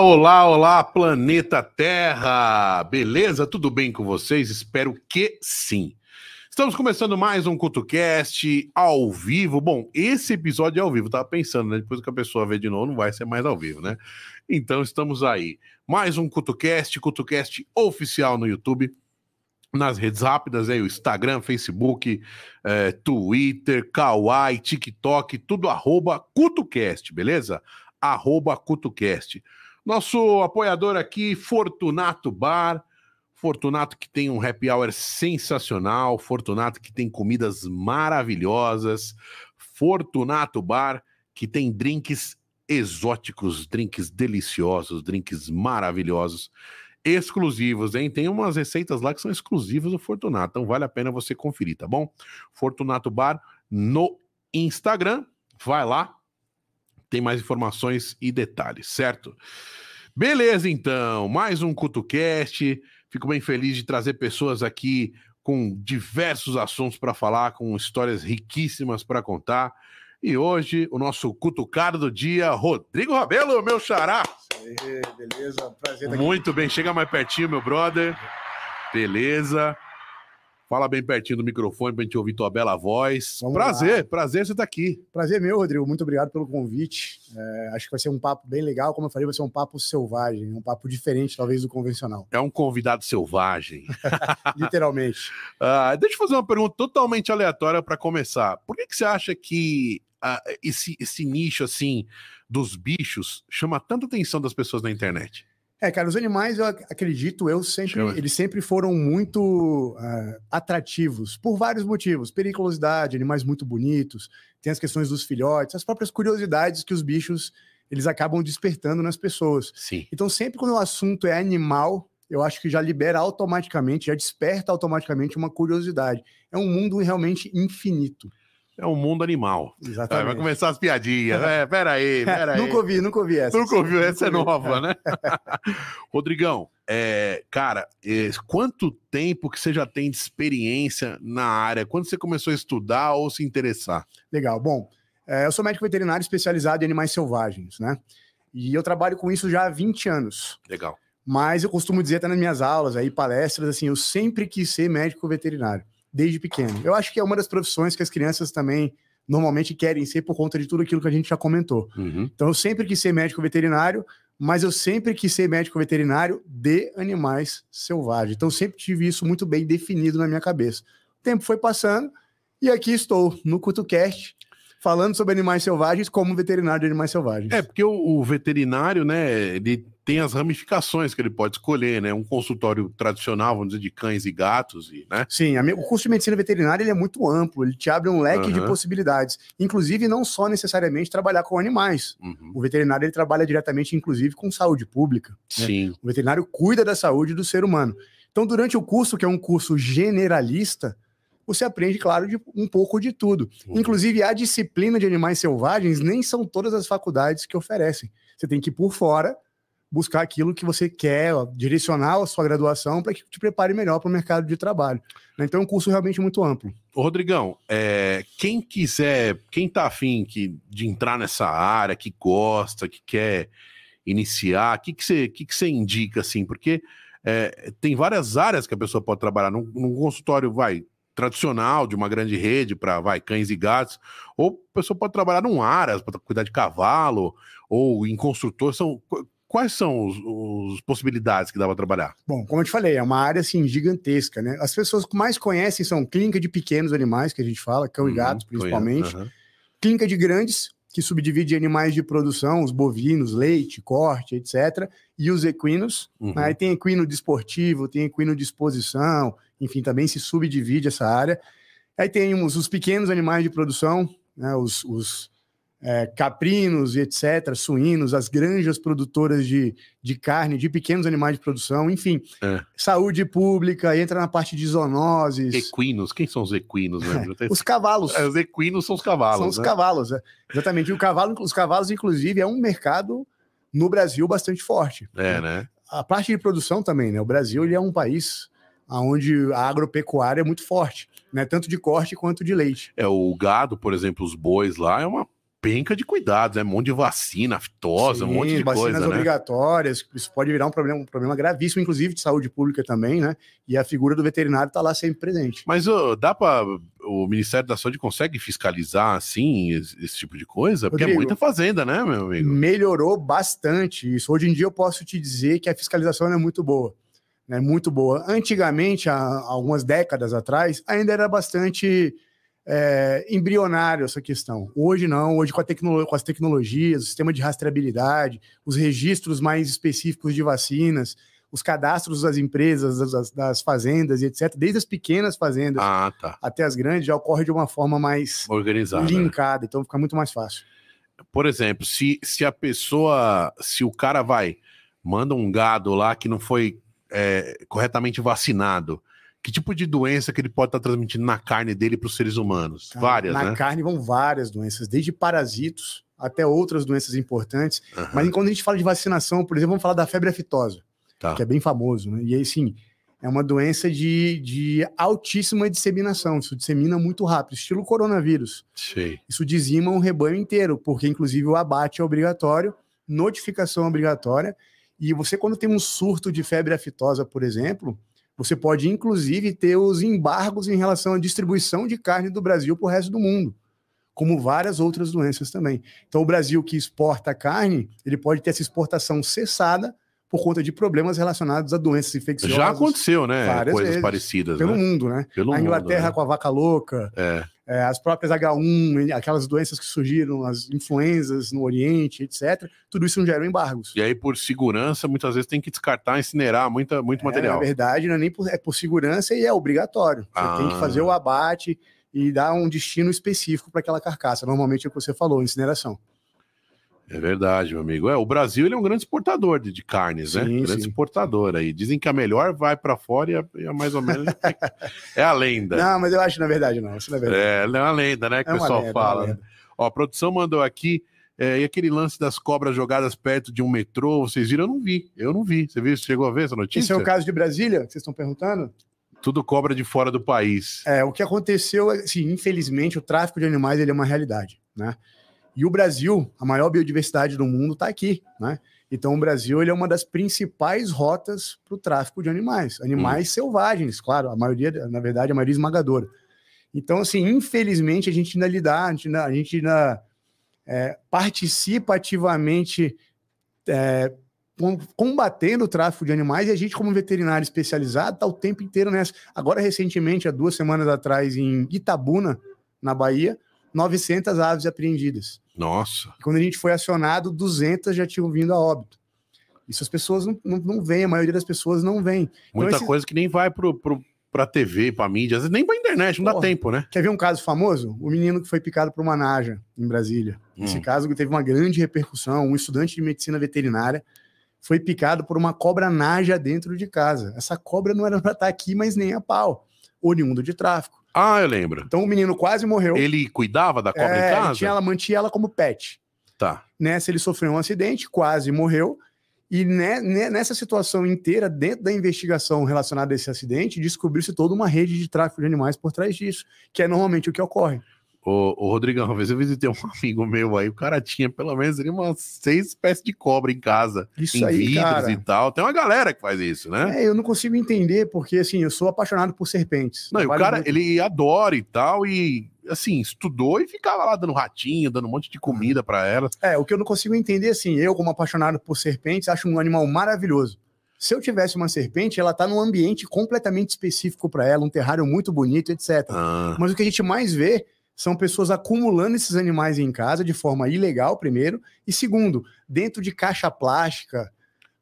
Olá, olá, planeta Terra! Beleza? Tudo bem com vocês? Espero que sim. Estamos começando mais um CutoCast ao vivo. Bom, esse episódio é ao vivo, tava pensando, né? Depois que a pessoa vê de novo, não vai ser mais ao vivo, né? Então estamos aí. Mais um CutoCast, CutoCast oficial no YouTube, nas redes rápidas, aí o Instagram, Facebook, eh, Twitter, Kawaii, TikTok, tudo arroba CutoCast, beleza? arroba CutoCast. Nosso apoiador aqui, Fortunato Bar. Fortunato que tem um happy hour sensacional, Fortunato que tem comidas maravilhosas, Fortunato Bar que tem drinks exóticos, drinks deliciosos, drinks maravilhosos, exclusivos, hein? Tem umas receitas lá que são exclusivas do Fortunato, então vale a pena você conferir, tá bom? Fortunato Bar no Instagram, vai lá, tem mais informações e detalhes, certo? Beleza, então, mais um CutoCast. Fico bem feliz de trazer pessoas aqui com diversos assuntos para falar, com histórias riquíssimas para contar. E hoje, o nosso cutucado do dia, Rodrigo Rabelo, meu xará. Aí, beleza, prazer estar Muito bem, chega mais pertinho, meu brother. Beleza. Fala bem pertinho do microfone pra gente ouvir tua bela voz. Vamos prazer, lá. prazer você tá aqui. Prazer meu, Rodrigo. Muito obrigado pelo convite. É, acho que vai ser um papo bem legal. Como eu falei, vai ser um papo selvagem, um papo diferente, talvez, do convencional. É um convidado selvagem. Literalmente. Ah, deixa eu fazer uma pergunta totalmente aleatória para começar. Por que, que você acha que ah, esse, esse nicho assim dos bichos chama tanta atenção das pessoas na internet? É, cara, os animais, eu ac- acredito, eu sempre, Chama. eles sempre foram muito ah, atrativos, por vários motivos. Periculosidade, animais muito bonitos, tem as questões dos filhotes, as próprias curiosidades que os bichos, eles acabam despertando nas pessoas. Sim. Então, sempre quando o assunto é animal, eu acho que já libera automaticamente, já desperta automaticamente uma curiosidade. É um mundo realmente infinito. É um mundo animal. Exatamente. vai começar as piadinhas. É, peraí, peraí. nunca ouvi, nunca ouvi essa. Nunca ouviu, essa é nova, né? Rodrigão, é, cara, é, quanto tempo que você já tem de experiência na área? Quando você começou a estudar ou se interessar? Legal. Bom, é, eu sou médico veterinário especializado em animais selvagens, né? E eu trabalho com isso já há 20 anos. Legal. Mas eu costumo dizer até nas minhas aulas, aí palestras, assim, eu sempre quis ser médico veterinário, desde pequeno. Eu acho que é uma das profissões que as crianças também normalmente querem ser por conta de tudo aquilo que a gente já comentou. Uhum. Então eu sempre quis ser médico veterinário, mas eu sempre quis ser médico veterinário de animais selvagens. Então eu sempre tive isso muito bem definido na minha cabeça. O tempo foi passando e aqui estou no CutoCast falando sobre animais selvagens como veterinário de animais selvagens. É, porque o, o veterinário, né, ele tem as ramificações que ele pode escolher, né? Um consultório tradicional, vamos dizer, de cães e gatos, e, né? Sim, me- o curso de medicina veterinária ele é muito amplo, ele te abre um leque de Aham. possibilidades, inclusive não só necessariamente trabalhar com animais. Uhum. O veterinário ele trabalha diretamente, inclusive, com saúde pública. né? Sim. O veterinário cuida da saúde do ser humano. Então, durante o curso, que é um curso generalista, você aprende, claro, de um pouco de tudo. Uhum. Inclusive, a disciplina de animais selvagens nem são todas as faculdades que oferecem. Você tem que ir por fora buscar aquilo que você quer, ó, direcionar a sua graduação para que te prepare melhor para o mercado de trabalho. né? Então, é um curso realmente muito amplo. Ô, Rodrigão, é, quem quiser, quem tá afim que, de entrar nessa área, que gosta, que quer iniciar, o que, que, você, que, que você indica, assim? Porque é, tem várias áreas que a pessoa pode trabalhar. Num, num consultório, vai, tradicional, de uma grande rede para, vai, cães e gatos, ou a pessoa pode trabalhar num aras, para cuidar de cavalo, ou em construtor. São, qu- quais são os, os possibilidades que dá para trabalhar? Bom, como eu te falei, é uma área assim gigantesca, né? As pessoas que mais conhecem são clínica de pequenos animais, que a gente fala, cão e Uhum, gatos principalmente, conheço, aham. clínica de grandes, que subdivide animais de produção, os bovinos, leite, corte, etc. E os equinos. Uhum. Aí tem equino desportivo, tem equino de exposição, enfim, também se subdivide essa área. Aí tem os, os pequenos animais de produção, né, os, os, é, caprinos e etc., suínos, as granjas produtoras de, de carne, de pequenos animais de produção, enfim. É. Saúde pública, entra na parte de zoonoses. Equinos, quem são os equinos? Né? Os cavalos. É, os equinos são os cavalos. São os né? cavalos, é. exatamente. E o cavalo, os cavalos, inclusive, é um mercado no Brasil bastante forte. É, né? A parte de produção também, né? O Brasil ele é um país onde a agropecuária é muito forte, né? Tanto de corte quanto de leite. É o gado, por exemplo, os bois lá, é uma penca de cuidados, é um monte de vacina, aftosa, um monte de vacinas coisa, né? obrigatórias, isso pode virar um problema, um problema gravíssimo, inclusive de saúde pública também, né? E a figura do veterinário está lá sempre presente. Mas dá para o Ministério da Saúde consegue fiscalizar assim esse, esse tipo de coisa? Porque é Rodrigo, muita fazenda, né, meu amigo? Melhorou bastante isso. Hoje em dia eu posso te dizer que a fiscalização é muito boa. Né? Muito boa. Antigamente, há algumas décadas atrás, ainda era bastante é, embrionário essa questão. Hoje não, hoje com, tecno- com as tecnologias, o sistema de rastreabilidade, os registros mais específicos de vacinas, os cadastros das empresas, das, das fazendas e etc., desde as pequenas fazendas Ah, tá. até as grandes, já ocorre de uma forma mais Organizado. né? linkada, então fica muito mais fácil. Por exemplo, se, se a pessoa, se o cara vai, manda um gado lá que não foi é, corretamente vacinado, que tipo de doença que ele pode estar transmitindo na carne dele para os seres humanos? Tá? Várias, Na né? carne vão várias doenças, desde parasitos até outras doenças importantes. Aham, Mas quando a gente fala de vacinação, por exemplo, vamos falar da febre aftosa, tá. que é bem famoso, né? E aí, sim, é uma doença de, de altíssima disseminação, isso dissemina muito rápido, estilo coronavírus. Sei. Isso dizima um rebanho inteiro, porque inclusive o abate é obrigatório, notificação obrigatória, e você, quando tem um surto de febre aftosa, por exemplo, você pode inclusive ter os embargos em relação à distribuição de carne do Brasil para o resto do mundo, como várias outras doenças também. Então, o Brasil que exporta carne, ele pode ter essa exportação cessada por conta de problemas relacionados a doenças infecciosas Já aconteceu, né? Coisas vezes. parecidas, pelo né? mundo, né? Pelo a mundo, Inglaterra né? com a vaca louca, É. é, as próprias H1, aquelas doenças que surgiram, as influenzas no Oriente, etc. Tudo isso não geram embargos. E aí, por segurança, muitas vezes tem que descartar, incinerar muita, muito É, material. na verdade, não é nem por, é por segurança e é obrigatório. Você Ah. tem que fazer o abate e dar um destino específico para aquela carcaça. Normalmente é o que você falou, incineração. É verdade, meu amigo. É, o Brasil ele é um grande exportador de, de carnes, né? Sim, Grande sim. exportador aí. Dizem que a melhor vai para fora e a, mais ou menos é a lenda. Não, mas eu acho que na verdade não. Isso não é verdade. É, é uma lenda, né? Que É o pessoal lenda, é fala. né? Ó, a produção mandou aqui. é, e aquele lance das cobras jogadas perto de um metrô, vocês viram? Eu não vi. Eu não vi. Você viu? Você chegou a ver essa notícia? Esse é o caso de Brasília, que vocês estão perguntando? Tudo cobra de fora do país. É, o que aconteceu, é, assim, infelizmente, o tráfico de animais ele é uma realidade, né? E o Brasil, a maior biodiversidade do mundo, está aqui, né? Então, o Brasil ele é uma das principais rotas para o tráfico de animais, animais selvagens, claro, a maioria, na verdade, a maioria esmagadora. Então, assim, infelizmente, a gente ainda lidar, a gente ainda, a gente ainda é, participa ativamente é, com- combatendo o tráfico de animais e a gente, como veterinário especializado, está o tempo inteiro nessa. Agora, recentemente, há duas semanas atrás, em Itabuna, na Bahia, 900 aves apreendidas. Nossa. E quando a gente foi acionado, 200 já tinham vindo a óbito. Isso as pessoas não, não, não veem, a maioria das pessoas não vem. Muita esse- coisa que nem vai pro, pro, pra TV, pra mídia, nem pra internet, não dá Porra. tempo, né? Quer ver um caso famoso? O menino que foi picado por uma naja em Brasília. Esse Hum. caso teve uma grande repercussão. Um estudante de medicina veterinária foi picado por uma cobra naja dentro de casa. Essa cobra não era para estar aqui, mas nem a pau. Oriundo de tráfico. Ah, eu lembro. Então o menino quase morreu. Ele cuidava da cobra É, em casa? tinha ela, mantinha ela como pet. Tá. Nessa ele sofreu um acidente, quase morreu. E ne- ne- nessa situação inteira, dentro da investigação relacionada a esse acidente, descobriu-se toda uma rede de tráfico de animais por trás disso, que é normalmente o que ocorre. Ô, ô Rodrigão, uma vez eu visitei um amigo meu aí, o cara tinha pelo menos ali, umas seis espécies de cobra em casa, Isso em aí, vidros cara. e tal. Tem uma galera que faz isso, né? É, eu não consigo entender, porque assim, eu sou apaixonado por serpentes. Não, e o cara, muito- ele adora e tal, e assim, estudou e ficava lá dando ratinho, dando um monte de comida pra ela. É, o que eu não consigo entender, assim, eu, como apaixonado por serpentes, acho um animal maravilhoso. Se eu tivesse uma serpente, ela tá num ambiente completamente específico para ela, um terrário muito bonito, etc. Ah, Mas o que a gente mais vê são pessoas acumulando esses animais em casa de forma ilegal, primeiro, e segundo, dentro de caixa plástica,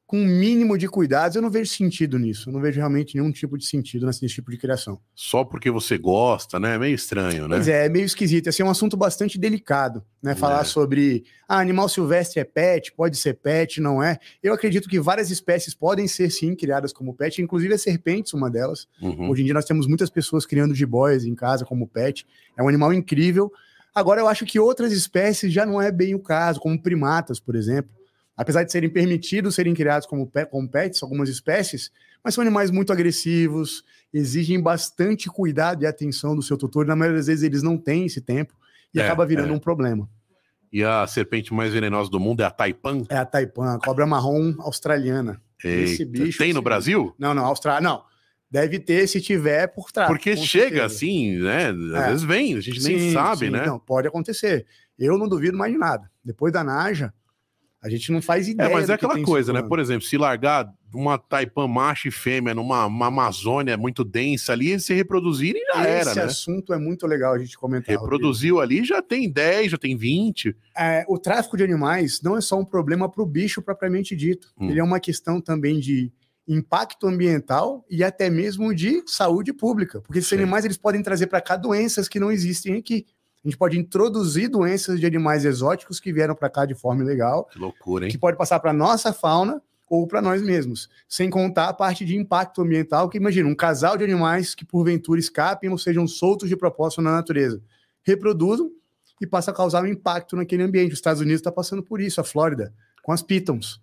com um mínimo de cuidados. Eu não vejo sentido nisso. Eu não vejo realmente nenhum tipo de sentido nesse tipo de criação. só porque você gosta, né? É meio estranho, né? Pois é, é meio esquisito. Esse é um assunto bastante delicado, né? Falar É. sobre ah, animal silvestre é pet, pode ser pet, não é. Eu acredito que várias espécies podem ser sim criadas como pet, inclusive as serpentes, uma delas. Uhum. Hoje em dia nós temos muitas pessoas criando jiboias em casa como pet. É um animal incrível. Agora eu acho que outras espécies já não é bem o caso, como primatas, por exemplo. Apesar de serem permitidos serem criados como, como pets, algumas espécies, mas são animais muito agressivos, exigem bastante cuidado e atenção do seu tutor. e Na maioria das vezes eles não têm esse tempo e É, acaba virando é. um problema. E a serpente mais venenosa do mundo é a taipan? É a taipan, a cobra marrom australiana. Esse bicho. Tem no Brasil? Não, não, Austrália. Não. Deve ter, se tiver, por trás. Porque chega certeza. assim, né? Às é. vezes vem, a gente sim, nem sabe, sim, né? Não, pode acontecer. Eu não duvido mais de nada. Depois da Naja, a gente não faz ideia. É, mas é aquela coisa, né? Por exemplo, se largar uma taipan macho e fêmea numa Amazônia muito densa ali, se reproduzirem já Esse era, Esse né? assunto é muito legal a gente comentar. Reproduziu ali, já tem 10, já tem 20. É, o tráfico de animais não é só um problema para o bicho propriamente dito. Hum. Ele é uma questão também de impacto ambiental e até mesmo de saúde pública, porque esses Sim. animais eles podem trazer para cá doenças que não existem aqui. A gente pode introduzir doenças de animais exóticos que vieram para cá de forma ilegal. Que loucura, hein? Que pode passar para nossa fauna ou para nós mesmos. Sem contar a parte de impacto ambiental, que imagina um casal de animais que porventura escapem ou sejam soltos de propósito na natureza. Reproduzam e passa a causar um impacto naquele ambiente. Os Estados Unidos está passando por isso, a Flórida, com as pitons.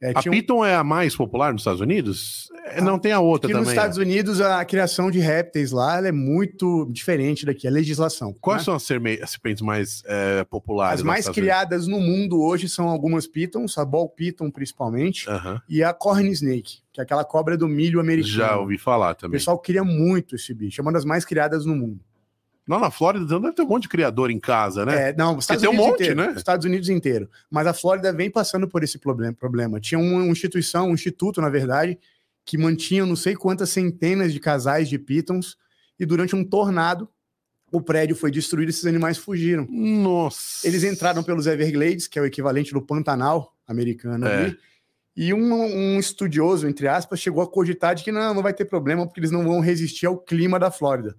É, a Piton um... é a mais popular nos Estados Unidos? É, não tem a outra também. nos Estados é. Unidos, a criação de répteis lá é muito diferente daqui, a legislação. Quais né? são as serpentes mais é, populares? As mais criadas Unidos? no mundo hoje são algumas pitons, a ball piton principalmente, uh -huh. e a corn snake, que é aquela cobra do milho americano. Já ouvi falar também. O pessoal cria muito esse bicho, é uma das mais criadas no mundo. Não, na Flórida deve ter um monte de criador em casa, né? É, não, Estados Unidos um monte, inteiro, né? Estados Unidos inteiro. Mas a Flórida vem passando por esse problema. problema. Tinha uma instituição, um instituto, na verdade, que mantinha não sei quantas centenas de casais de pitons, e durante um tornado, o prédio foi destruído e esses animais fugiram. Nossa! Eles entraram pelos Everglades, que é o equivalente do Pantanal americano é. ali, e um, um, estudioso, entre aspas, chegou a cogitar de que não, não vai ter problema, porque eles não vão resistir ao clima da Flórida.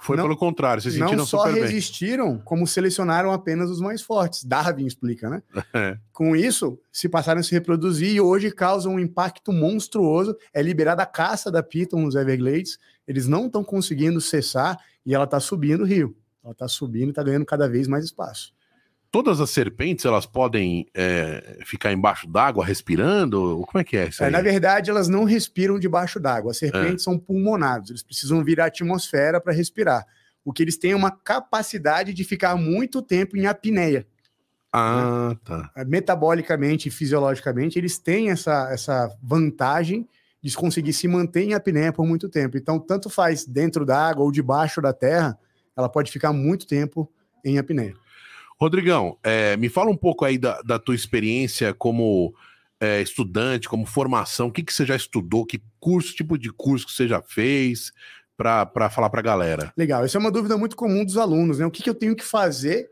Foi não, pelo contrário, se sentiram Não só resistiram, bem. como selecionaram apenas os mais fortes. Darwin explica, né? É. Com isso, se passaram a se reproduzir e hoje causam um impacto monstruoso. É liberada a caça da Piton nos Everglades. Eles não estão conseguindo cessar e ela está subindo o rio. Ela está subindo e está ganhando cada vez mais espaço. Todas as serpentes elas podem é, ficar embaixo d'água respirando? Como é que é isso? É, na verdade, elas não respiram debaixo d'água. As serpentes é. são pulmonados, eles precisam vir à atmosfera para respirar. O que eles têm é uma capacidade de ficar muito tempo em apneia. Ah, né? tá. É, metabolicamente e fisiologicamente, eles têm essa, essa vantagem de conseguir se manter em apneia por muito tempo. Então, tanto faz dentro da água ou debaixo da terra, ela pode ficar muito tempo em apneia. Rodrigão, é, me fala um pouco aí da, da tua experiência como é, estudante, como formação, o que, que você já estudou, que curso, tipo de curso que você já fez, para falar para a galera. Legal, essa é uma dúvida muito comum dos alunos, né? O que, que eu tenho que fazer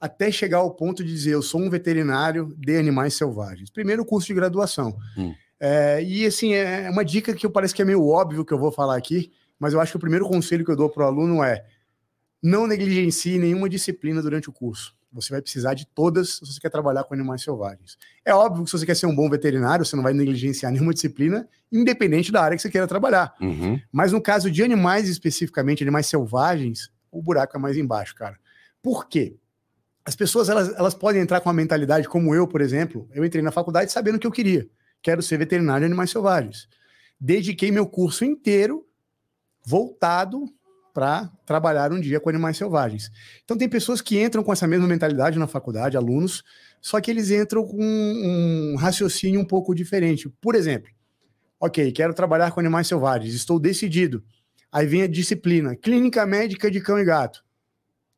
até chegar ao ponto de dizer eu sou um veterinário de animais selvagens? Primeiro, curso de graduação. Hum. É, e assim, é uma dica que eu parece que é meio óbvio que eu vou falar aqui, mas eu acho que o primeiro conselho que eu dou para o aluno é não negligencie nenhuma disciplina durante o curso. Você vai precisar de todas se você quer trabalhar com animais selvagens. É óbvio que se você quer ser um bom veterinário, você não vai negligenciar nenhuma disciplina, independente da área que você queira trabalhar. Uhum. Mas no caso de animais especificamente, animais selvagens, o buraco é mais embaixo, cara. Por quê? As pessoas elas, elas podem entrar com uma mentalidade como eu, por exemplo. Eu entrei na faculdade sabendo o que eu queria. Quero ser veterinário de animais selvagens. Dediquei meu curso inteiro voltado para trabalhar um dia com animais selvagens. Então tem pessoas que entram com essa mesma mentalidade na faculdade, alunos, só que eles entram com um raciocínio um pouco diferente. Por exemplo, ok, quero trabalhar com animais selvagens, estou decidido. Aí vem a disciplina, clínica médica de cão e gato.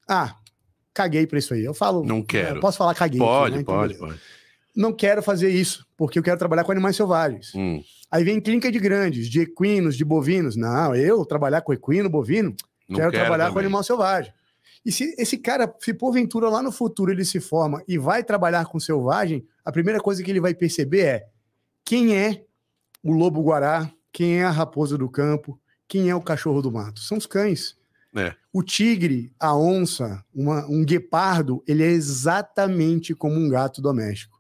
Ah, caguei para isso aí. Eu falo. Não quero. Posso falar caguei? Pode, aqui, né? pode, pode. Não quero fazer isso, porque eu quero trabalhar com animais selvagens. Hum. Aí vem clínica de grandes, de equinos, de bovinos. Não, eu trabalhar com equino, bovino, quero, quero trabalhar também. com animal selvagem. E se esse cara, se porventura lá no futuro ele se forma e vai trabalhar com selvagem, a primeira coisa que ele vai perceber é quem é o lobo guará, quem é a raposa do campo, quem é o cachorro do mato. São os cães. É. O tigre, a onça, uma, um guepardo, ele é exatamente como um gato doméstico.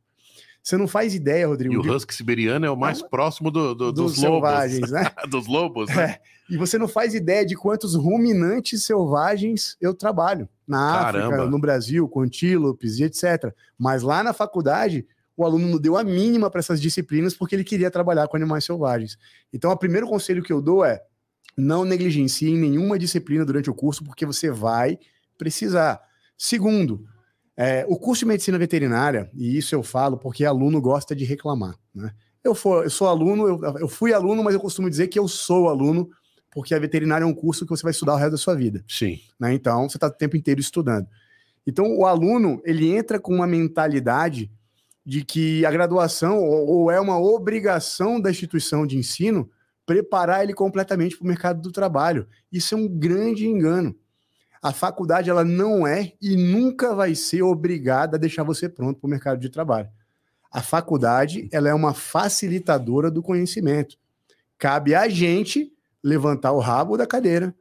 Você não faz ideia, Rodrigo. E o husky siberiano é o mais é, próximo do, do, dos, dos selvagens, né? dos lobos. Né? É. E você não faz ideia de quantos ruminantes selvagens eu trabalho na Caramba. África, no Brasil, com antílopes e etc. Mas lá na faculdade, o aluno não deu a mínima para essas disciplinas porque ele queria trabalhar com animais selvagens. Então, o primeiro conselho que eu dou é não negligencie nenhuma disciplina durante o curso, porque você vai precisar. Segundo, É, o curso de medicina veterinária, e isso eu falo porque aluno gosta de reclamar, né? Eu, for, eu sou aluno, eu, eu fui aluno, mas eu costumo dizer que eu sou aluno, porque a veterinária é um curso que você vai estudar o resto da sua vida. Sim. Né? Então, você está o tempo inteiro estudando. Então, o aluno, ele entra com uma mentalidade de que a graduação, ou, ou é uma obrigação da instituição de ensino, preparar ele completamente para o mercado do trabalho. Isso é um grande engano. A faculdade ela não é e nunca vai ser obrigada a deixar você pronto para o mercado de trabalho. A faculdade ela é uma facilitadora do conhecimento. Cabe a gente levantar o rabo da cadeira,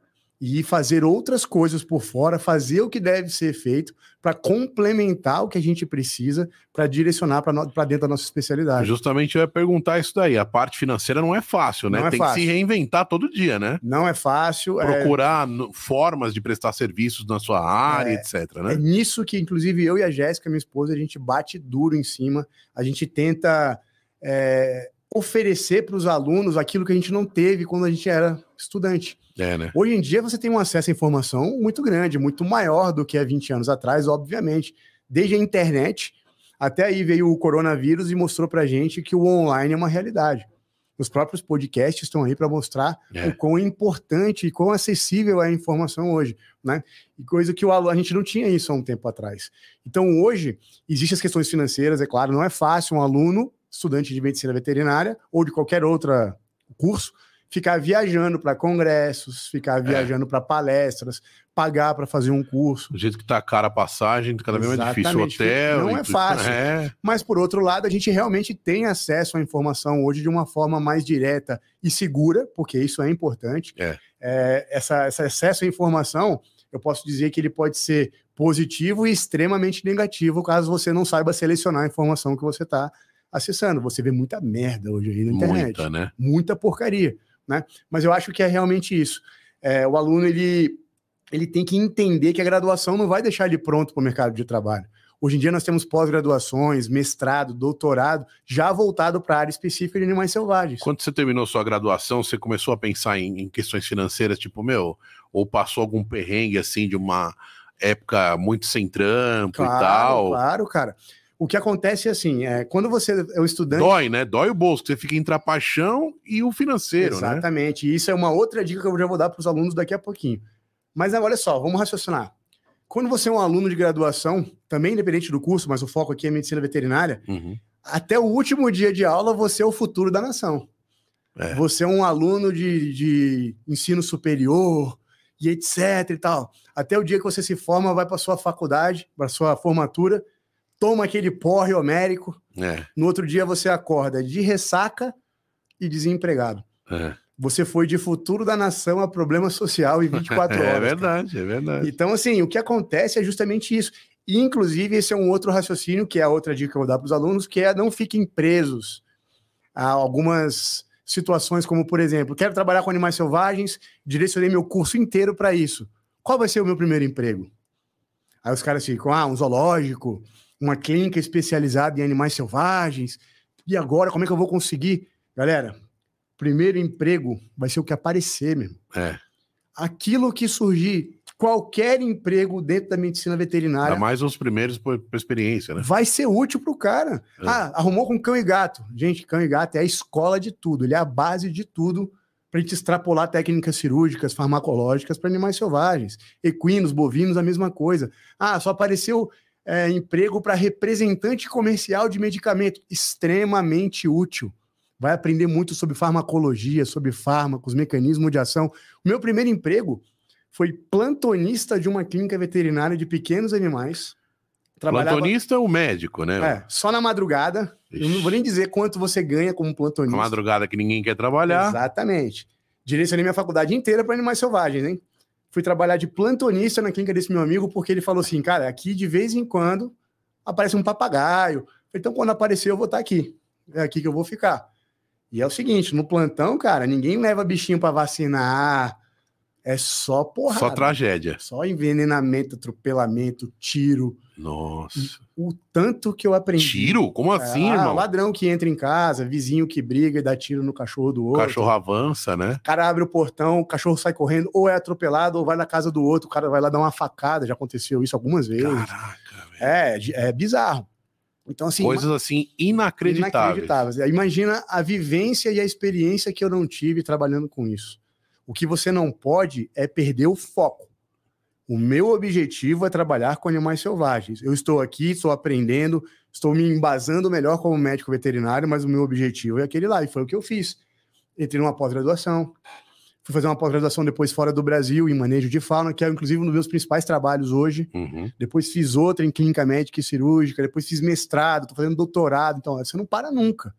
e fazer outras coisas por fora, fazer o que deve ser feito para complementar o que a gente precisa para direcionar para dentro da nossa especialidade. Justamente eu ia perguntar isso daí. A parte financeira não é fácil, né? É Tem fácil. que se reinventar todo dia, né? Não é fácil. é- Procurar no- formas de prestar serviços na sua área, É, etc. É Né? nisso que, inclusive, eu e a Jéssica, minha esposa, a gente bate duro em cima, a gente tenta é, oferecer para os alunos aquilo que a gente não teve quando a gente era estudante. É, né? Hoje em dia você tem um acesso à informação muito grande, muito maior do que há 20 anos atrás, obviamente. Desde a internet até aí veio o coronavírus e mostrou para gente que o online é uma realidade. Os próprios podcasts estão aí para mostrar É. o quão importante e quão acessível é a informação hoje, né? E coisa que o aluno, a gente não tinha isso há um tempo atrás. Então hoje existem as questões financeiras, é claro, não é fácil um aluno, estudante de medicina veterinária ou de qualquer outro curso, ficar viajando para congressos, ficar viajando para palestras, pagar para fazer um curso. Do jeito que tá cara a passagem, cada vez mais difícil o hotel. Não é tudo. fácil. É, Mas, por outro lado, a gente realmente tem acesso à informação hoje de uma forma mais direta e segura, porque isso é importante. É. É, essa, esse acesso à informação, eu posso dizer que ele pode ser positivo e extremamente negativo, caso você não saiba selecionar a informação que você está acessando. Você vê muita merda hoje aí na internet muita, né? muita porcaria, né? Mas eu acho que é realmente isso. É, o aluno ele, ele tem que entender que a graduação não vai deixar ele pronto para o mercado de trabalho. Hoje em dia nós temos pós-graduações, mestrado, doutorado, já voltado para a área específica de animais selvagens. Quando você terminou sua graduação, você começou a pensar em, em questões financeiras, tipo, meu, ou passou algum perrengue assim de uma época muito sem trampo e tal? claro, cara. O que acontece é assim, é, quando você é um estudante Dói, né? Dói o bolso, você fica entre a paixão e o financeiro, né? Exatamente. E isso é uma outra dica que eu já vou dar para os alunos daqui a pouquinho. Mas agora olha só, vamos raciocinar. Quando você é um aluno de graduação, também independente do curso, mas o foco aqui é medicina veterinária, Uhum. até o último dia de aula você é o futuro da nação. É. Você é um aluno de, de ensino superior e etc e tal. Até o dia que você se forma, vai para sua faculdade, para sua formatura, toma aquele porre homérico, É, no outro dia você acorda de ressaca e desempregado. é. Você foi de futuro da nação a problema social em 24 horas. É cara. verdade, é verdade. Então, assim, o que acontece é justamente isso. E, inclusive, esse é um outro raciocínio, que é a outra dica que eu vou dar para os alunos, que é não fiquem presos a algumas situações, como, por exemplo, quero trabalhar com animais selvagens, direcionei meu curso inteiro para isso. Qual vai ser o meu primeiro emprego? Aí os caras ficam, ah, um zoológico, uma clínica especializada em animais selvagens. E agora, como é que eu vou conseguir? Galera, primeiro emprego vai ser o que aparecer, mesmo. É. Aquilo que surgir, qualquer emprego dentro da medicina veterinária Ainda mais os primeiros por, por experiência, né? vai ser útil pro cara. É. Ah, arrumou com cão e gato. Gente, cão e gato é a escola de tudo, ele é a base de tudo para a gente extrapolar técnicas cirúrgicas, farmacológicas para animais selvagens. Equinos, bovinos, a mesma coisa. Ah, só apareceu é, emprego para representante comercial de medicamento. Extremamente útil. Vai aprender muito sobre farmacologia, sobre fármacos, mecanismo de ação. O meu primeiro emprego foi plantonista de uma clínica veterinária de pequenos animais. Trabalhava- Plantonista, o médico, né? é, só na madrugada. Eu não vou nem dizer quanto você ganha como Na plantonista. madrugada que ninguém quer trabalhar. Exatamente. Direcionei minha faculdade inteira para animais selvagens, hein? Fui trabalhar de plantonista na clínica desse meu amigo, porque ele falou assim: cara, aqui de vez em quando aparece um papagaio. Então, quando aparecer, eu vou estar aqui. É aqui que eu vou ficar. E é o seguinte: no plantão, cara, ninguém leva bichinho para vacinar. É só porrada. Só tragédia. Só envenenamento, atropelamento, tiro. Nossa. O tanto que eu aprendi. Tiro? Como assim, ah, irmão? ladrão que entra em casa, vizinho que briga e dá tiro no cachorro do O outro. cachorro avança, né? O cara abre o portão, o cachorro sai correndo, ou é atropelado, ou vai na casa do outro, o cara vai lá dar uma facada. Já aconteceu isso algumas vezes. Caraca, velho. É, é bizarro. Então, assim. Coisas assim inacreditáveis. inacreditáveis. Imagina a vivência e a experiência que eu não tive trabalhando com isso. O que você não pode é perder o foco. O meu objetivo é trabalhar com animais selvagens. Eu estou aqui, estou aprendendo, estou me embasando melhor como médico veterinário, mas o meu objetivo é aquele lá, e foi o que eu fiz. Entrei numa pós-graduação, fui fazer uma pós-graduação depois fora do Brasil, em manejo de fauna, que é inclusive um dos meus principais trabalhos hoje. Uhum. Depois fiz outra em clínica médica e cirúrgica, depois fiz mestrado, estou fazendo doutorado, então você não para nunca.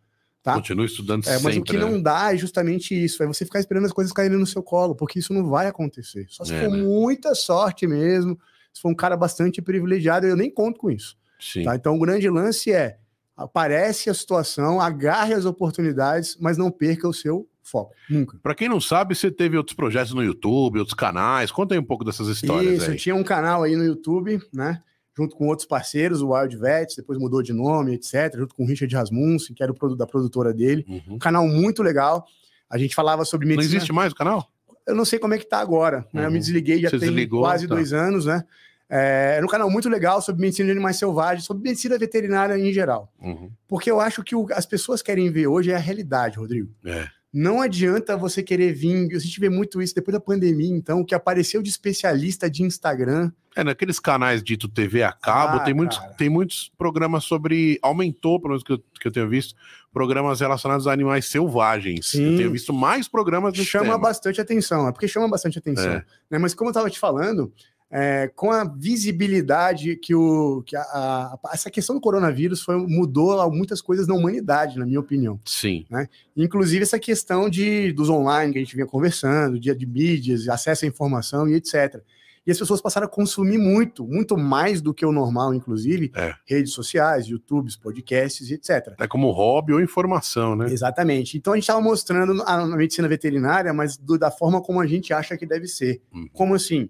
Tá? Continua estudando é, mas sempre. Mas o que né? não dá é justamente isso, é você ficar esperando as coisas caírem no seu colo, porque isso não vai acontecer. Só se é, for né? muita sorte mesmo, se for um cara bastante privilegiado, eu nem conto com isso. Tá? Então o grande lance é, aparece a situação, agarre as oportunidades, mas não perca o seu foco, nunca. Para quem não sabe, você teve outros projetos no YouTube, outros canais, conta aí um pouco dessas histórias Isso, aí. eu tinha um canal aí no YouTube, né, junto com outros parceiros, o Wild Vets, depois mudou de nome, etc., junto com o Richard Rasmussen, que era o produto da produtora dele. Uhum. Um canal muito legal. A gente falava sobre medicina. Não existe mais o canal? Eu não sei como é que tá agora. Né? Uhum. Eu me uhum. desliguei já Você tem desligou, quase tá. dois anos, né? É, era um canal muito legal sobre medicina de animais selvagens, sobre medicina veterinária em geral. Uhum. Porque eu acho que o, as pessoas querem ver hoje é a realidade, Rodrigo. É. Não adianta você querer vir. A gente vê muito isso depois da pandemia, então, que apareceu de especialista de Instagram. É, naqueles canais dito TV a cabo, ah, tem, muitos, tem muitos programas sobre. Aumentou, pelo menos que eu, que eu tenho visto, programas relacionados a animais selvagens. Sim. Eu tenho visto mais programas do Chama tema. bastante atenção, é porque chama bastante atenção. É. Né? Mas como eu estava te falando, é, com a visibilidade que, o, que a, a, essa questão do coronavírus foi, mudou muitas coisas na humanidade, na minha opinião. Sim. Né? Inclusive essa questão de, dos online que a gente vinha conversando, dia de mídias, acesso à informação e etc. E as pessoas passaram a consumir muito, muito mais do que o normal, inclusive, é. redes sociais, YouTubes, podcasts e etc. É como hobby ou informação, né? Exatamente. Então a gente estava mostrando a, medicina veterinária, mas do, da forma como a gente acha que deve ser. Hum. Como assim?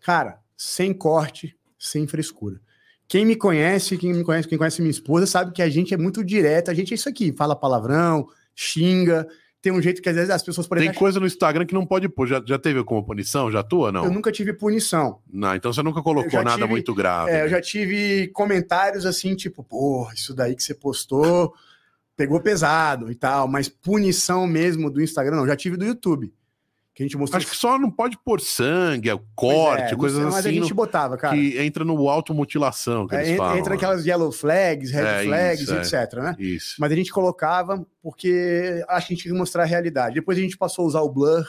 Cara, sem corte, sem frescura. Quem me conhece, quem me conhece, quem conhece minha esposa, sabe que a gente é muito direto, a gente é isso aqui, fala palavrão, xinga, tem um jeito que às vezes as pessoas podem. Tem achar... coisa no Instagram que não pode pôr. Já, já teve alguma punição? Já tua, não? Eu nunca tive punição. Não, então você nunca colocou nada tive, muito grave. É, né? eu já tive comentários assim, tipo, porra, isso daí que você postou pegou pesado e tal, mas punição mesmo do Instagram, não. Já tive do YouTube que a gente mostrou. Acho que só não pode pôr sangue, corte, é, coisas assim. Mas a gente no, botava, cara. Que entra no automutilação, que é, eles falam. Entra né? aquelas yellow flags, red é, flags, isso, é. etc, né? Isso. Mas a gente colocava porque acho que a gente tinha que mostrar a realidade. Depois a gente passou a usar o blur,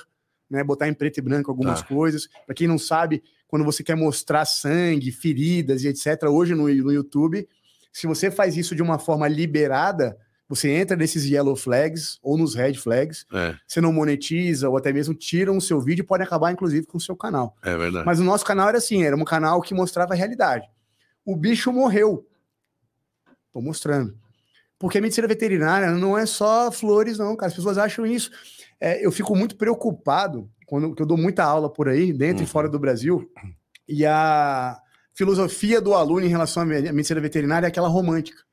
né? Botar em preto e branco algumas tá. coisas. Para quem não sabe, quando você quer mostrar sangue, feridas e etc., hoje no, no YouTube, se você faz isso de uma forma liberada você entra nesses yellow flags ou nos red flags, é. você não monetiza ou até mesmo tiram o seu vídeo e pode acabar, inclusive, com o seu canal. É verdade. Mas o nosso canal era assim, era um canal que mostrava a realidade. O bicho morreu. Tô mostrando. Porque a medicina veterinária não é só flores, não, cara. As pessoas acham isso. É, eu fico muito preocupado quando eu dou muita aula por aí, dentro uhum. e fora do Brasil, e a filosofia do aluno em relação à medicina veterinária é aquela romântica.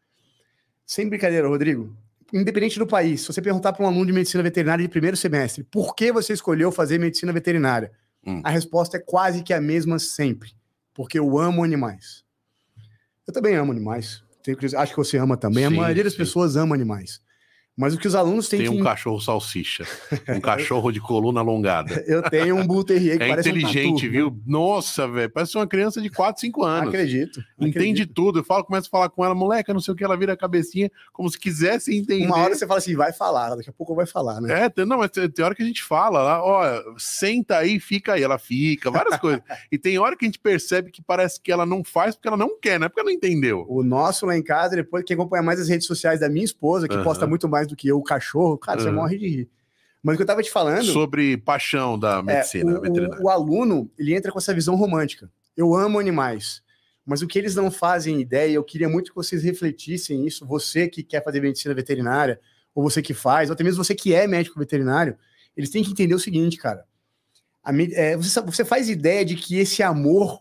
Sem brincadeira, Rodrigo. Independente do país, se você perguntar para um aluno de medicina veterinária de primeiro semestre por que você escolheu fazer medicina veterinária, hum. a resposta é quase que a mesma sempre. Porque eu amo animais. Eu também amo animais. Acho que você ama também. Sim, a maioria das sim. pessoas ama animais. Mas o que os alunos têm Tem que... um cachorro salsicha. Um cachorro de coluna alongada. Eu tenho um Bull Terrier que é parece inteligente, um viu? Nossa, velho. Parece uma criança de 4, 5 anos. Acredito. Entende acredito. tudo. Eu falo, começo a falar com ela, moleque, não sei o que, ela vira a cabecinha como se quisesse entender. Uma hora você fala assim, vai falar. Daqui a pouco vai falar, né? É, tem, não, mas tem, tem hora que a gente fala, ó, senta aí, fica aí. Ela fica, várias coisas. E tem hora que a gente percebe que parece que ela não faz porque ela não quer, não é porque ela não entendeu. O nosso lá em casa, depois, quem acompanha mais as redes sociais da minha esposa, que uhum. posta muito mais do que eu, o cachorro, cara, você morre de rir. Mas o que eu tava te falando. Sobre paixão da medicina é, o, veterinária. O, o aluno, ele entra com essa visão romântica. Eu amo animais. Mas o que eles não fazem ideia, eu queria muito que vocês refletissem isso, você que quer fazer medicina veterinária, ou você que faz, ou até mesmo você que é médico veterinário, eles têm que entender o seguinte, cara. A, é, você, você faz ideia de que esse amor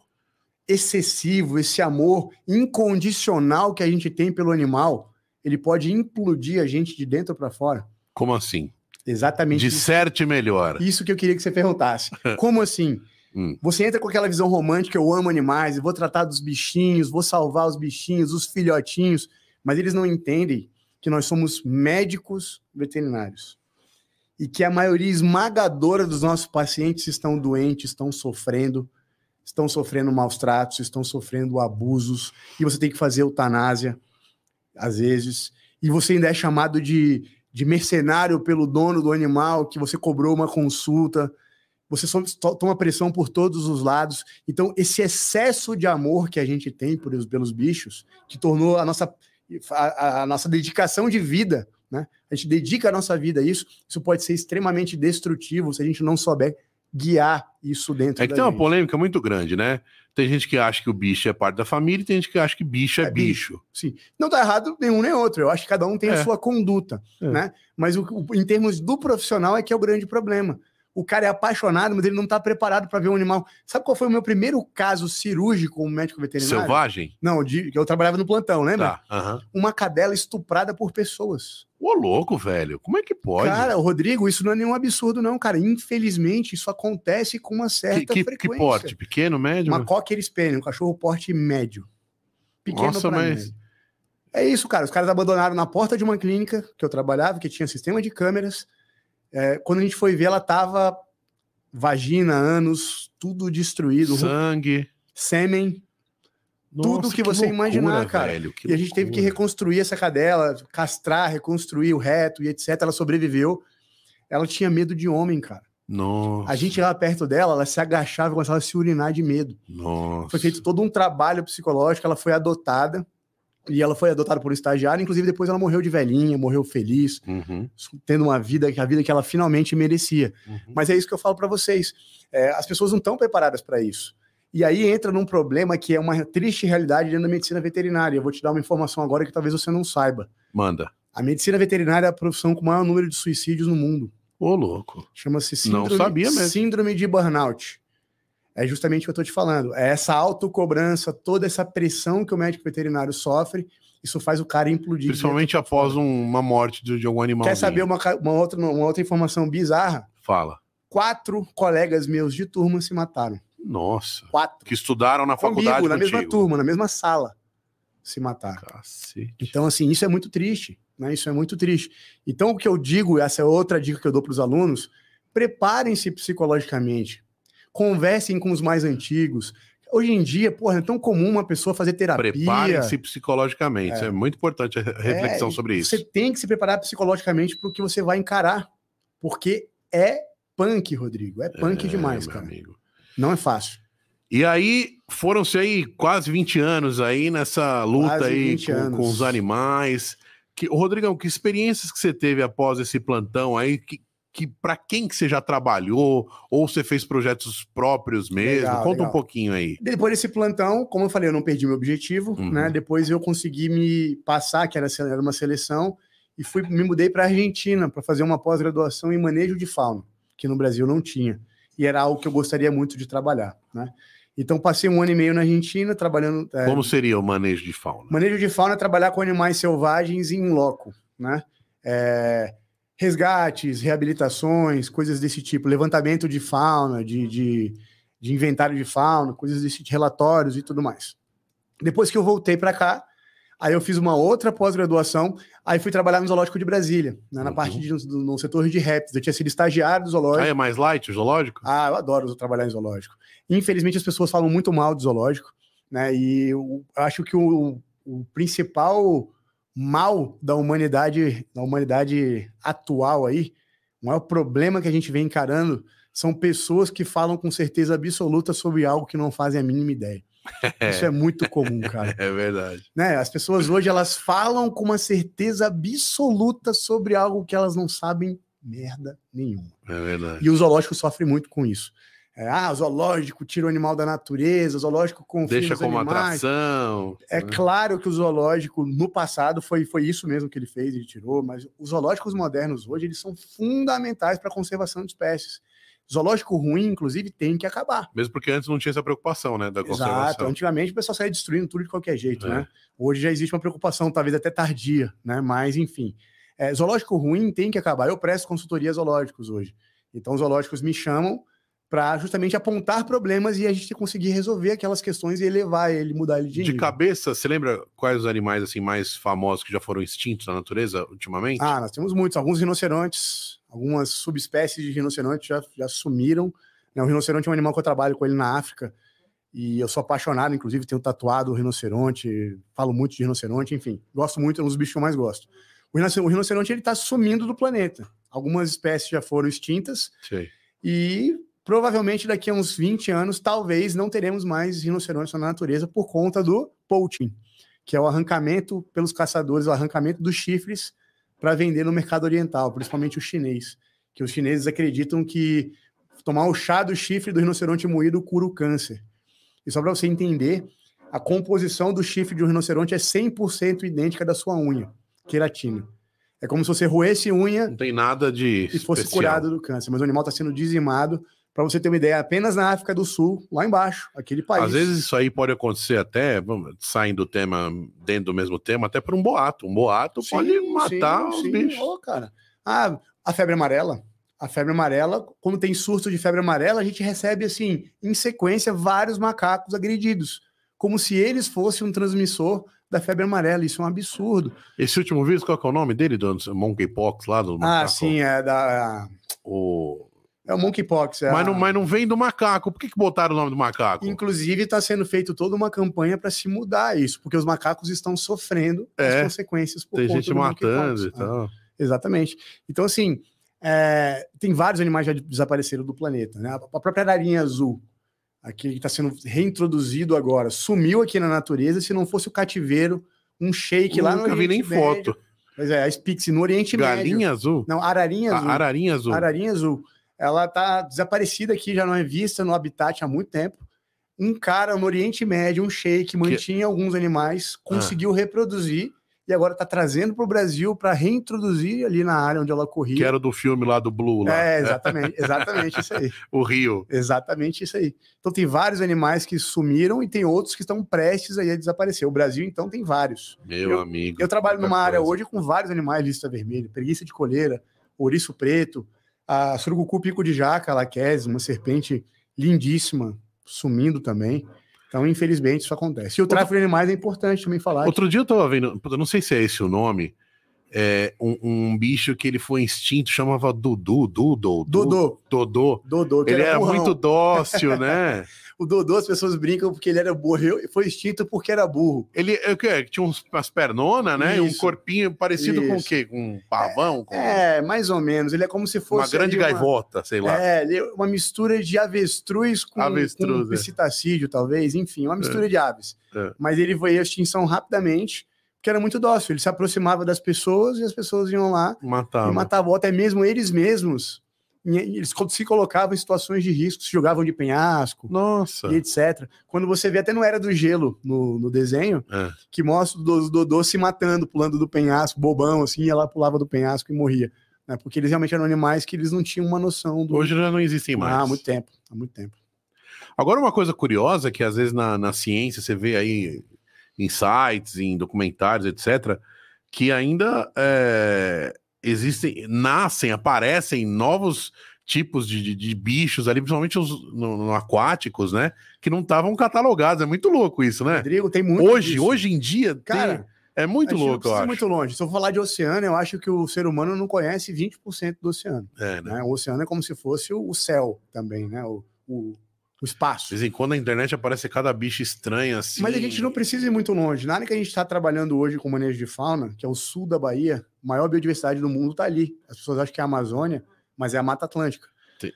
excessivo, esse amor incondicional que a gente tem pelo animal, ele pode implodir a gente de dentro para fora. Como assim? Exatamente. Disserte melhor. Isso que eu queria que você perguntasse. Como assim? Hum. Você entra com aquela visão romântica, eu amo animais, eu vou tratar dos bichinhos, vou salvar os bichinhos, os filhotinhos, mas eles não entendem que nós somos médicos veterinários e que a maioria esmagadora dos nossos pacientes estão doentes, estão sofrendo, estão sofrendo maus tratos, estão sofrendo abusos, e você tem que fazer eutanásia, às vezes, e você ainda é chamado de, de mercenário pelo dono do animal, que você cobrou uma consulta, você só toma pressão por todos os lados. Então, esse excesso de amor que a gente tem por, pelos bichos, que tornou a nossa, a, a nossa dedicação de vida né? A gente dedica a nossa vida a isso, isso pode ser extremamente destrutivo se a gente não souber guiar isso dentro É que tem gente. uma polêmica muito grande, né? Tem gente que acha que o bicho é parte da família e tem gente que acha que bicho é, é bicho. bicho. Sim. Não tá errado nenhum nem outro. Eu acho que cada um tem é. a sua conduta, é. né? Mas o, o, em termos do profissional é que é o grande problema o cara é apaixonado, mas ele não está preparado para ver um animal. Sabe qual foi o meu primeiro caso cirúrgico como médico veterinário? Selvagem? Não, de, eu trabalhava no plantão, lembra? Tá, Uma cadela estuprada por pessoas. Ô, louco, velho. Como é que pode? Cara, Rodrigo, isso não é nenhum absurdo, não, cara. Infelizmente, isso acontece com uma certa que, que, frequência. Que porte? Pequeno, médio? Uma cocker spaniel, um cachorro porte médio. Pequeno Nossa, mas... Médio. É isso, cara. Os caras abandonaram na porta de uma clínica que eu trabalhava, que tinha sistema de câmeras é, quando a gente foi ver, ela tava vagina, ânus, tudo destruído. Sangue. Sêmen. Nossa, tudo que, que você loucura, imaginar, cara. Velho, e a gente teve que reconstruir essa cadela, castrar, reconstruir o reto e etc. Ela sobreviveu. Ela tinha medo de homem, cara. Nossa. A gente lá perto dela, ela se agachava e começava a se urinar de medo. Nossa. Foi feito todo um trabalho psicológico, ela foi adotada. E ela foi adotada por um estagiário, inclusive depois ela morreu de velhinha, morreu feliz, uhum. tendo uma vida, a vida que ela finalmente merecia. Uhum. Mas é isso que eu falo para vocês. É, as pessoas não estão preparadas para isso. E aí entra num problema que é uma triste realidade dentro da medicina veterinária. Eu vou te dar uma informação agora que talvez você não saiba. Manda. A medicina veterinária é a profissão com o maior número de suicídios no mundo. Ô, louco. Chama-se síndrome, síndrome de burnout é justamente o que eu estou te falando. É essa autocobrança, toda essa pressão que o médico veterinário sofre, isso faz o cara implodir. Principalmente após um, uma morte de, de, algum animal. Quer saber uma, uma, outra, uma outra informação bizarra? Fala. Quatro colegas meus de turma se mataram. Nossa. Quatro. Que estudaram na Comigo, faculdade na mesma turma, na mesma sala. Se mataram. Cacete. Então, assim, isso é muito triste. Né? Isso é muito triste. Então, o que eu digo, essa é outra dica que eu dou para os alunos: preparem-se psicologicamente conversem com os mais antigos. Hoje em dia, porra, é tão comum uma pessoa fazer terapia. Preparem-se psicologicamente. É. é. muito importante a reflexão é, sobre isso. Você tem que se preparar psicologicamente para o que você vai encarar. Porque é punk, Rodrigo. É punk é, demais, cara. Amigo. Não é fácil. E aí, foram-se aí quase 20 anos aí nessa luta quase aí com, com, os animais. Que, Rodrigão, que experiências que você teve após esse plantão aí? Que, que para quem que você já trabalhou ou você fez projetos próprios mesmo? Legal, Conta legal. um pouquinho aí. Depois desse plantão, como eu falei, eu não perdi meu objetivo, uhum. né? Depois eu consegui me passar, que era, era uma seleção, e fui me mudei para a Argentina para fazer uma pós-graduação em manejo de fauna, que no Brasil não tinha. E era algo que eu gostaria muito de trabalhar, né? Então passei um ano e meio na Argentina trabalhando. É... Como seria o manejo de fauna? Manejo de fauna é trabalhar com animais selvagens em loco, né? É resgates, reabilitações, coisas desse tipo, levantamento de fauna, de, de, de inventário de fauna, coisas desse tipo, relatórios e tudo mais. Depois que eu voltei para cá, aí eu fiz uma outra pós-graduação, aí fui trabalhar no Zoológico de Brasília, né, na uhum. parte de, no, no setor de répteis. Eu tinha sido estagiário do zoológico. Ah, é mais light o zoológico? Ah, eu adoro trabalhar em zoológico. Infelizmente as pessoas falam muito mal do zoológico, né, e eu acho que o, o principal mal da humanidade, da humanidade atual aí, o maior problema que a gente vem encarando são pessoas que falam com certeza absoluta sobre algo que não fazem a mínima ideia. Isso é muito comum, cara. É verdade. Né? As pessoas hoje elas falam com uma certeza absoluta sobre algo que elas não sabem merda nenhuma. É verdade. E o zoológico sofre muito com isso. É, ah, zoológico tira o animal da natureza, zoológico confia Deixa como animais. atração. É né? claro que o zoológico, no passado, foi, foi isso mesmo que ele fez, ele tirou, mas os zoológicos modernos hoje, eles são fundamentais para a conservação de espécies. Zoológico ruim, inclusive, tem que acabar. Mesmo porque antes não tinha essa preocupação, né, da conservação. Exato. Antigamente o pessoal saía destruindo tudo de qualquer jeito, é. né? Hoje já existe uma preocupação, talvez até tardia, né? Mas, enfim. É, zoológico ruim tem que acabar. Eu presto consultoria zoológicos hoje. Então, os zoológicos me chamam para justamente apontar problemas e a gente conseguir resolver aquelas questões e elevar ele, mudar ele de De cabeça, você lembra quais os animais assim mais famosos que já foram extintos na natureza ultimamente? Ah, nós temos muitos. Alguns rinocerontes, algumas subespécies de rinoceronte já, já sumiram. né? O rinoceronte é um animal que eu trabalho com ele na África. E eu sou apaixonado, inclusive, tenho tatuado o rinoceronte, falo muito de rinoceronte, enfim. Gosto muito, é um dos bichos que eu mais gosto. O rinoce- o rinoceronte ele está sumindo do planeta. Algumas espécies já foram extintas Sei. e provavelmente daqui a uns 20 anos, talvez não teremos mais rinocerontes na natureza por conta do poaching, que é o arrancamento pelos caçadores, o arrancamento dos chifres para vender no mercado oriental, principalmente o chinês. Que os chineses acreditam que tomar o chá do chifre do rinoceronte moído cura o câncer. E só para você entender, a composição do chifre de um rinoceronte é 100% idêntica da sua unha, queratina. É como se você roesse unha Não tem nada de e fosse especial. curado do câncer, mas o animal está sendo dizimado. Para você ter uma ideia, apenas na África do Sul, lá embaixo, aquele país. Às vezes isso aí pode acontecer até, saindo do tema, dentro do mesmo tema, até por um boato. Um boato Sim, pode matar sim, os sim. bichos. Ô, cara. Ah, a febre amarela. A febre amarela, quando tem surto de febre amarela, a gente recebe, assim, em sequência, vários macacos agredidos. Como se eles fossem um transmissor da febre amarela. Isso é um absurdo. Esse último vírus, qual é o nome dele? Do Monkeypox lá do Ah, macaco? sim, é da. O... É o monkeypox. É Mas, a- não, mas não vem do macaco. Por que, que botaram o nome do macaco? Inclusive, está sendo feito toda uma campanha para se mudar isso, porque os macacos estão sofrendo É. as consequências por Tem conta gente do matando e. Ah, tal. exatamente. Então, assim, é, tem vários animais já desapareceram do planeta. Né? A própria ararinha azul, aquele que está sendo reintroduzido agora, sumiu aqui na natureza. Se não fosse o cativeiro, um shake lá no Nunca vi nem Médio. foto. Pois é, a Spix no Oriente Médio. Galinha azul? Não, ararinha A- azul. Ararinha azul. Ararinha azul. Ela tá desaparecida aqui, já não é vista no habitat há muito tempo. Um cara no Oriente Médio, um sheik, mantinha alguns animais, conseguiu reproduzir e agora está trazendo para o Brasil para reintroduzir ali na área onde ela corria. Que era do filme lá do Blue, lá. É, exatamente, exatamente isso aí. O Rio. Exatamente isso aí. Então tem vários animais que sumiram e tem outros que estão prestes aí a desaparecer. O Brasil, então, tem vários. Meu Eu- amigo. Eu trabalho numa área coisa. hoje com vários animais lista vermelha, preguiça de coleira, ouriço preto, a surucucu pico de jaca, a laquese, uma serpente lindíssima, sumindo também. Então, infelizmente, isso acontece. E o tráfico de animais é importante também falar. Outro dia eu tava vendo, puta, não sei se é esse o nome, é um, um bicho que ele foi extinto, chamava Dudu, Dudu, Dodô, Dodô. Dodô, que Ele era era muito dócil, né? O Dodô, as pessoas brincam porque ele era burro, e foi extinto porque era burro. Ele é tinha umas pernonas, né? E um Isso. corpinho parecido com o Isso. quê? Com um pavão? Com É, mais ou menos. Ele é como se uma fosse. grande ali gaivota, sei lá. É, é uma mistura de avestruz com, Avestruz, com é. psitacídeo, talvez, enfim, uma mistura de aves. É. Mas ele foi à extinção rapidamente, porque era muito dócil. Ele se aproximava das pessoas e as pessoas iam lá Matava. e matavam, até mesmo eles mesmos. Eles se colocavam em situações de risco, se jogavam de penhasco Nossa. e etc. Quando você vê, até não era do gelo no, no desenho, É. que mostra o Do- Dodô se matando, pulando do penhasco, bobão, assim, e ela pulava do penhasco e morria. né? Porque eles realmente eram animais que eles não tinham uma noção do, Hoje já não existem mais. ah, há muito tempo, há muito tempo. Agora, uma coisa curiosa que às vezes na, na ciência você vê aí em sites, em documentários, etc., que ainda é, existem, nascem, aparecem novos tipos de, de- de bichos ali, principalmente os no- no aquáticos, né? Que não estavam catalogados. É muito louco isso, né? Rodrigo, tem muito Hoje, disso. hoje em dia, tem- cara, é muito louco, eu acho. muito longe. Se eu falar de oceano, eu acho que o ser humano não conhece 20% do oceano. É, né? né? O oceano é como se fosse o o céu também, né? O, o, o espaço. De vez em quando na internet aparece cada bicho estranho assim. Mas a gente não precisa ir muito longe. Na área que a gente está trabalhando hoje com manejo de fauna, que é o sul da Bahia, a maior biodiversidade do mundo está ali. As pessoas acham que é a Amazônia, mas é a Mata Atlântica.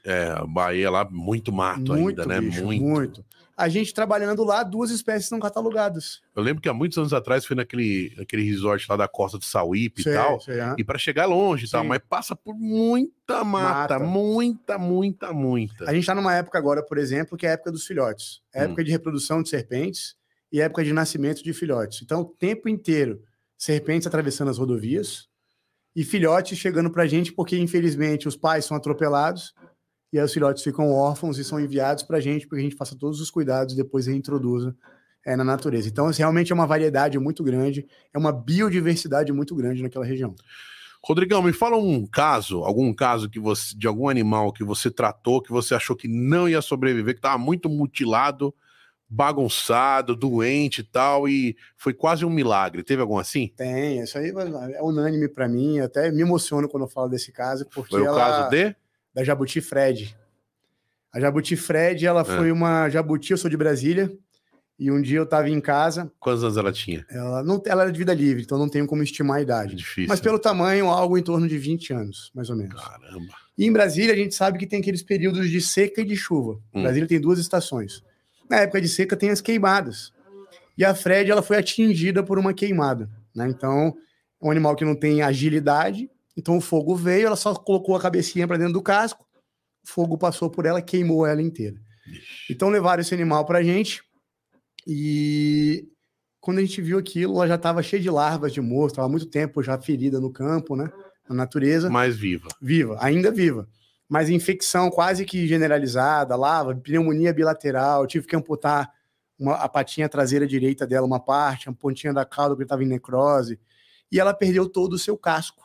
É, Bahia lá, muito mato ainda, né? bicho, muito. muito. A gente trabalhando lá, duas espécies não catalogadas. Eu lembro que há muitos anos atrás fui naquele, naquele resort lá da costa do Sauípe Sei, e tal. sei. E para chegar longe e tal, mas passa por muita mata, Mata. muita, muita, muita. A gente está numa época agora, por exemplo, que é a época dos filhotes. É a Hum. época de reprodução de serpentes e época de nascimento de filhotes. Então, o tempo inteiro, serpentes atravessando as rodovias e filhotes chegando para a gente, porque infelizmente os pais são atropelados e aí os filhotes ficam órfãos e são enviados para a gente, para que a gente faça todos os cuidados e depois reintroduza é, na natureza. Então, assim, realmente é uma variedade muito grande, é uma biodiversidade muito grande naquela região. Rodrigão, me fala um caso, algum caso que você, de algum animal que você tratou, que você achou que não ia sobreviver, que estava muito mutilado, bagunçado, doente e tal, e foi quase um milagre. Teve algum assim? Tem, isso aí é unânime para mim, até me emociono quando eu falo desse caso, porque foi o ela... caso de? Da Jabuti Fred. A Jabuti Fred, ela é. foi uma jabuti, eu sou de Brasília, e um dia eu estava em casa. Quantos anos ela tinha? Ela, não, ela era de vida livre, então não tenho como estimar a idade. Difícil. Mas pelo tamanho, algo em torno de 20 anos, mais ou menos. Caramba. E em Brasília, a gente sabe que tem aqueles períodos de seca e de chuva. Hum. Brasília tem duas estações. Na época de seca tem as queimadas. E a Fred ela foi atingida por uma queimada. Né? Então, é um animal que não tem agilidade. Então o fogo veio, ela só colocou a cabecinha para dentro do casco, o fogo passou por ela, queimou ela inteira. Ixi. Então levaram esse animal para a gente e quando a gente viu aquilo, ela já estava cheia de larvas de morto, estava muito tempo já ferida no campo, né? Na natureza. Mais viva. Viva, ainda viva mas infecção quase que generalizada, lava, pneumonia bilateral, tive que amputar uma, a patinha traseira direita dela, uma parte, a pontinha da cauda porque estava em necrose, e ela perdeu todo o seu casco,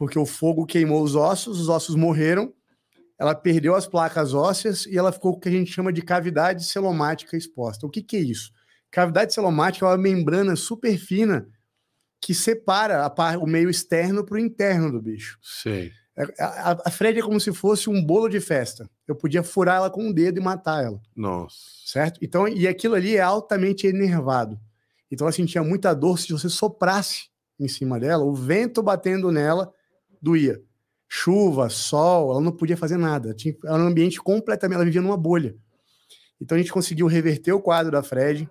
porque o fogo queimou os ossos, os ossos morreram, ela perdeu as placas ósseas e ela ficou com o que a gente chama de cavidade celomática exposta. O que, que é isso? Cavidade celomática é uma membrana super fina que separa a, o meio externo para o interno do bicho. Sei. É, a, a Fred é como se fosse um bolo de festa. Eu podia furar ela com o um dedo e matar ela. Nossa. Certo? Então, e aquilo ali é altamente enervado. Então ela sentia muita dor se você soprasse em cima dela, o vento batendo nela doía. Chuva, sol, ela não podia fazer nada. Tinha, era um ambiente completamente. Ela vivia numa bolha. Então a gente conseguiu reverter o quadro da Fred,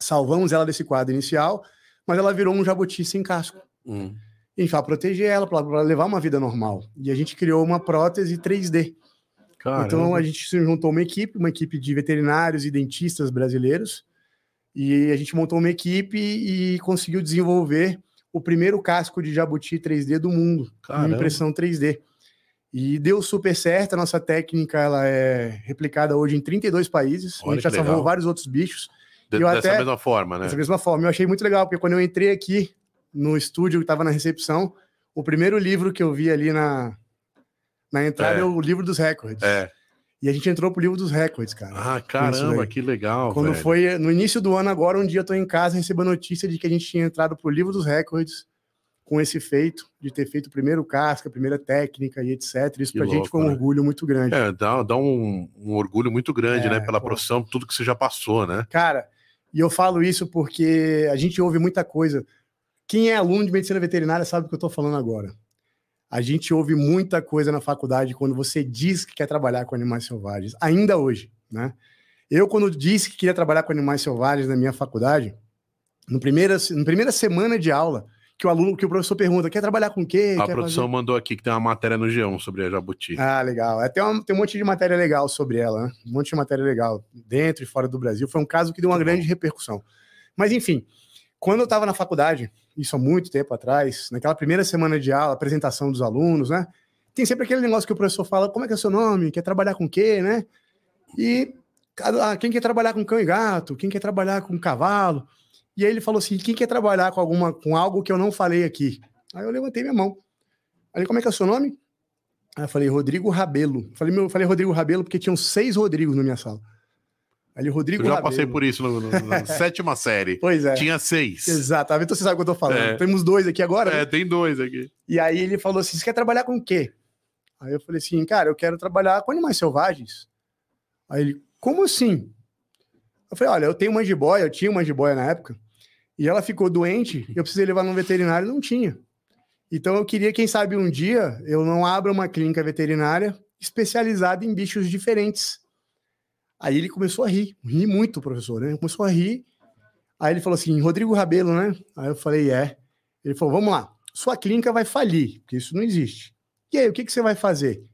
salvamos ela desse quadro inicial, mas ela virou um jabuti sem casco. Hum enfim, para proteger ela, para levar uma vida normal. E a gente criou uma prótese 3D. Caramba. Então a gente se juntou uma equipe, uma equipe de veterinários e dentistas brasileiros, e a gente montou uma equipe e conseguiu desenvolver o primeiro casco de jabuti 3D do mundo, com impressão 3D. E deu super certo, a nossa técnica ela é replicada hoje em 32 países, Olha a gente já salvou vários outros bichos. De, dessa até, mesma forma, né? Dessa mesma forma. Eu achei muito legal, porque quando eu entrei aqui no estúdio que estava na recepção, o primeiro livro que eu vi ali na, na entrada é. é, o livro dos recordes. É. E a gente entrou pro livro dos recordes, cara. Ah, caramba, que legal. Quando velho. foi no início do ano, agora, um dia eu tô em casa recebo a notícia de que a gente tinha entrado pro livro dos recordes com esse feito, de ter feito o primeiro casca, a primeira técnica e etc. Isso pra louco, gente foi um né? orgulho muito grande. É, dá, dá um, um orgulho muito grande, é, né? Pela pô. profissão, tudo que você já passou, né? Cara, e eu falo isso porque a gente ouve muita coisa. Quem é aluno de medicina veterinária sabe o que eu estou falando agora. A gente ouve muita coisa na faculdade quando você diz que quer trabalhar com animais selvagens, ainda hoje, né? Eu, quando disse que queria trabalhar com animais selvagens na minha faculdade, no primeira, na primeira semana de aula, que o aluno, que o professor pergunta, quer trabalhar com o quê? A produção fazer? mandou aqui que tem uma matéria no G1 sobre a jabuti. Ah, legal. É, tem, uma, tem um monte de matéria legal sobre ela, né? Um monte de matéria legal, dentro e fora do Brasil. Foi um caso que deu uma grande repercussão. Mas, enfim, quando eu estava na faculdade, isso há muito tempo atrás, naquela primeira semana de aula, apresentação dos alunos, né? Tem sempre aquele negócio que o professor fala, como é que é seu nome? Quer trabalhar com o quê, né? E ah, quem quer trabalhar com cão e gato? Quem quer trabalhar com cavalo? E aí ele falou assim, quem quer trabalhar com alguma com algo que eu não falei aqui? Aí eu levantei minha mão. Aí como é que é seu nome? Aí eu falei, Rodrigo Rabelo. Falei, meu, falei Rodrigo Rabelo porque tinham seis Rodrigos na minha sala. Ali, Rodrigo Eu já Rabelo. passei por isso na sétima série. Pois é. Tinha seis. Exato. Então você sabe o que eu tô falando. É. Temos dois aqui agora. É, né? tem dois aqui. E aí ele falou assim: você quer trabalhar com o quê? Aí eu falei assim, cara, eu quero trabalhar com animais selvagens. Aí ele, como assim? Eu falei, olha, eu tenho uma jiboia, eu tinha uma jiboia na época, e ela ficou doente, eu precisei levar no veterinário e não tinha. Então eu queria, quem sabe um dia, eu não abra uma clínica veterinária especializada em bichos diferentes. Aí ele começou a rir, ri muito, professor, né? Começou a rir. Aí ele falou assim: Rodrigo Rabelo, né? Aí eu falei: é. Ele falou: vamos lá, sua clínica vai falir, porque isso não existe. E aí, o que, que você vai fazer?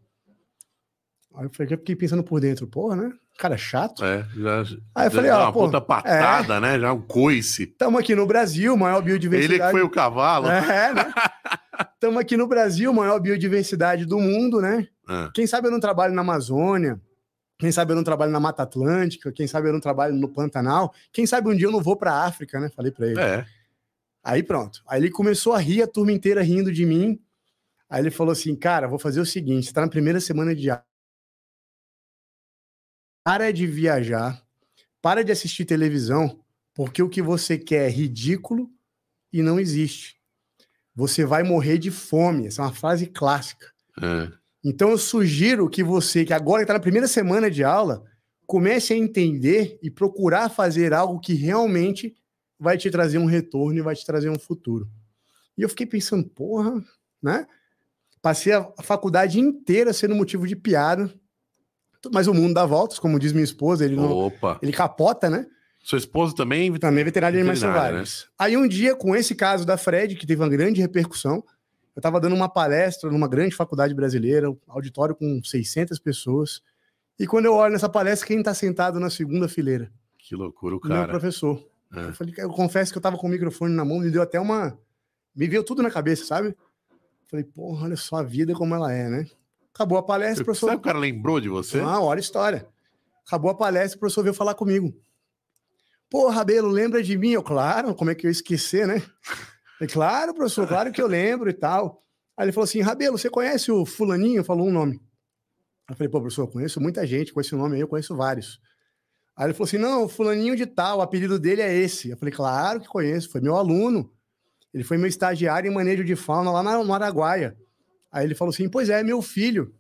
Aí eu falei, já fiquei pensando por dentro, porra, né? Cara chato. É, já. Aí eu falei, ó, uma ah, puta patada, é, né? Já um coice. Estamos aqui no Brasil, maior biodiversidade. Ele que foi o cavalo. É, né? Estamos aqui no Brasil, maior biodiversidade do mundo, né? É. Quem sabe eu não trabalho na Amazônia, quem sabe eu não trabalho na Mata Atlântica, quem sabe eu não trabalho no Pantanal, quem sabe um dia eu não vou para a África, né? Falei para ele. É. Aí pronto. Aí ele começou a rir, a turma inteira rindo de mim. Aí ele falou assim: Cara, vou fazer o seguinte: você tá na primeira semana de. Para de viajar, para de assistir televisão, porque o que você quer é ridículo e não existe. Você vai morrer de fome. Essa é uma frase clássica. É. Então eu sugiro que você, que agora está na primeira semana de aula, comece a entender e procurar fazer algo que realmente vai te trazer um retorno e vai te trazer um futuro. E eu fiquei pensando, porra, né? Passei a faculdade inteira sendo motivo de piada, mas o mundo dá voltas, como diz minha esposa, ele não, Opa. ele capota, né? Sua esposa também? Também é veterinária de animais selvagens. Aí um dia, com esse caso da Fred, que teve uma grande repercussão, eu estava dando uma palestra numa grande faculdade brasileira, um auditório com 600 pessoas. E quando eu olho nessa palestra, quem está sentado na segunda fileira? Que loucura, o Meu cara. professor. É. Eu, falei, eu confesso que eu estava com o microfone na mão, me deu até uma. Me veio tudo na cabeça, sabe? Falei, porra, olha só a vida como ela é, né? Acabou a palestra, o professor. Sabe o cara lembrou de você? Ah, olha a história. Acabou a palestra, o professor veio falar comigo. Pô, Rabelo, lembra de mim? Eu, claro, como é que eu ia esquecer, né? Eu, claro, professor, claro que eu lembro e tal. Aí ele falou assim: Rabelo, você conhece o Fulaninho? Falou um nome. Eu falei, pô, professor, eu conheço muita gente com esse nome aí, eu conheço vários. Aí ele falou assim: não, Fulaninho de tal, o apelido dele é esse. Eu falei, claro que conheço, foi meu aluno. Ele foi meu estagiário em manejo de fauna lá na, no Araguaia. Aí ele falou assim: pois é, meu filho.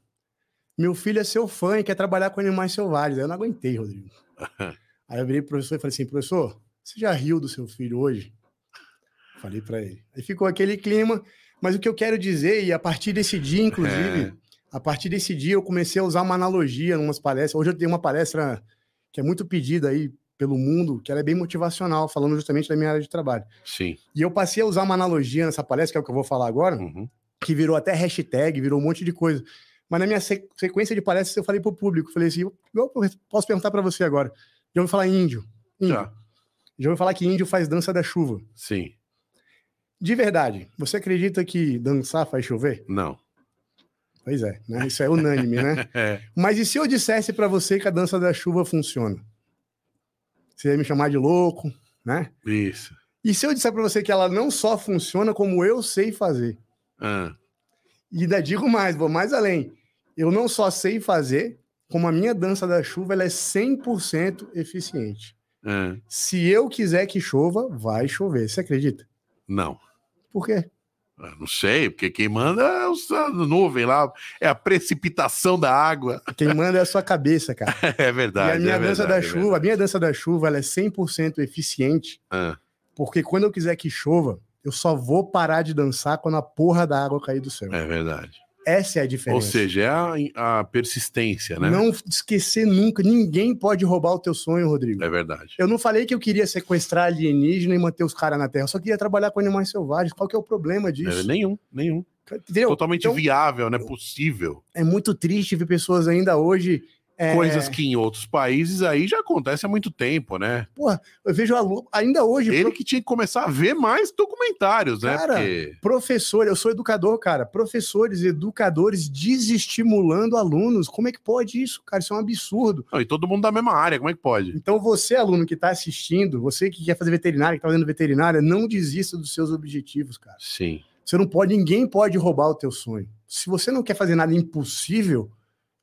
Meu filho é seu fã e quer trabalhar com animais selvagens. Aí eu não aguentei, Rodrigo. Aí eu virei pro professor e falei assim: professor, você já riu do seu filho hoje? Falei para ele. Aí ficou aquele clima. Mas o que eu quero dizer, e a partir desse dia, inclusive, É. a partir desse dia eu comecei a usar uma analogia em umas palestras. Hoje eu tenho uma palestra que é muito pedida aí pelo mundo, que ela é bem motivacional, falando justamente da minha área de trabalho. Sim. E eu passei a usar uma analogia nessa palestra, que é o que eu vou falar agora, Uhum. que virou até hashtag, virou um monte de coisa. Mas na minha se- sequência de palestras eu falei para o público, falei assim, eu posso perguntar para você agora. Já ouviu falar índio? índio. Já. Já ouviu falar que índio faz dança da chuva? Sim. De verdade, você acredita que dançar faz chover? Não. Pois é, né? Isso é unânime, né? É. Mas e se eu dissesse para você que a dança da chuva funciona? Você ia me chamar de louco, né? Isso. E se eu disser para você que ela não só funciona como eu sei fazer? Ah, E ainda digo mais, vou mais além. Eu não só sei fazer, como a minha dança da chuva ela é 100% eficiente. ah. Se eu quiser que chova, vai chover. Você acredita? Não. Por quê? Eu não sei, porque quem manda é o a nuvem lá, é a precipitação da água. Quem manda é a sua cabeça, cara. É E verdade. a minha é dança verdade, da é chuva, a minha dança da chuva, ela é 100% eficiente, verdade. porque quando eu quiser que chova, eu só vou parar de dançar quando a porra da água cair do céu. Ah, é verdade. Essa é a diferença. Ou seja, é a, a persistência, né? Não esquecer nunca. Ninguém pode roubar o teu sonho, Rodrigo. É verdade. Eu não falei que eu queria sequestrar alienígena e manter os caras na Terra. Eu só queria trabalhar com animais selvagens. Qual que é o problema É, disso? nenhum, nenhum. Entendeu? Totalmente Então, viável, né? Possível. é muito triste ver pessoas ainda hoje. É, Coisas que em outros países aí já acontece há muito tempo, né? Porra, eu vejo aluno, ainda hoje, Ele pro- que tinha que começar a ver mais documentários, né? Cara, Porque professor, eu sou educador, cara. Professores, educadores desestimulando alunos. Como é que pode isso, cara? Isso é um absurdo. Não, e todo mundo da mesma área, como é que pode? Então, você, aluno que está assistindo, você que quer fazer veterinária, que está fazendo veterinária, não desista dos seus objetivos, cara. Sim. Você não pode, ninguém pode roubar o teu sonho. Se você não quer fazer nada impossível,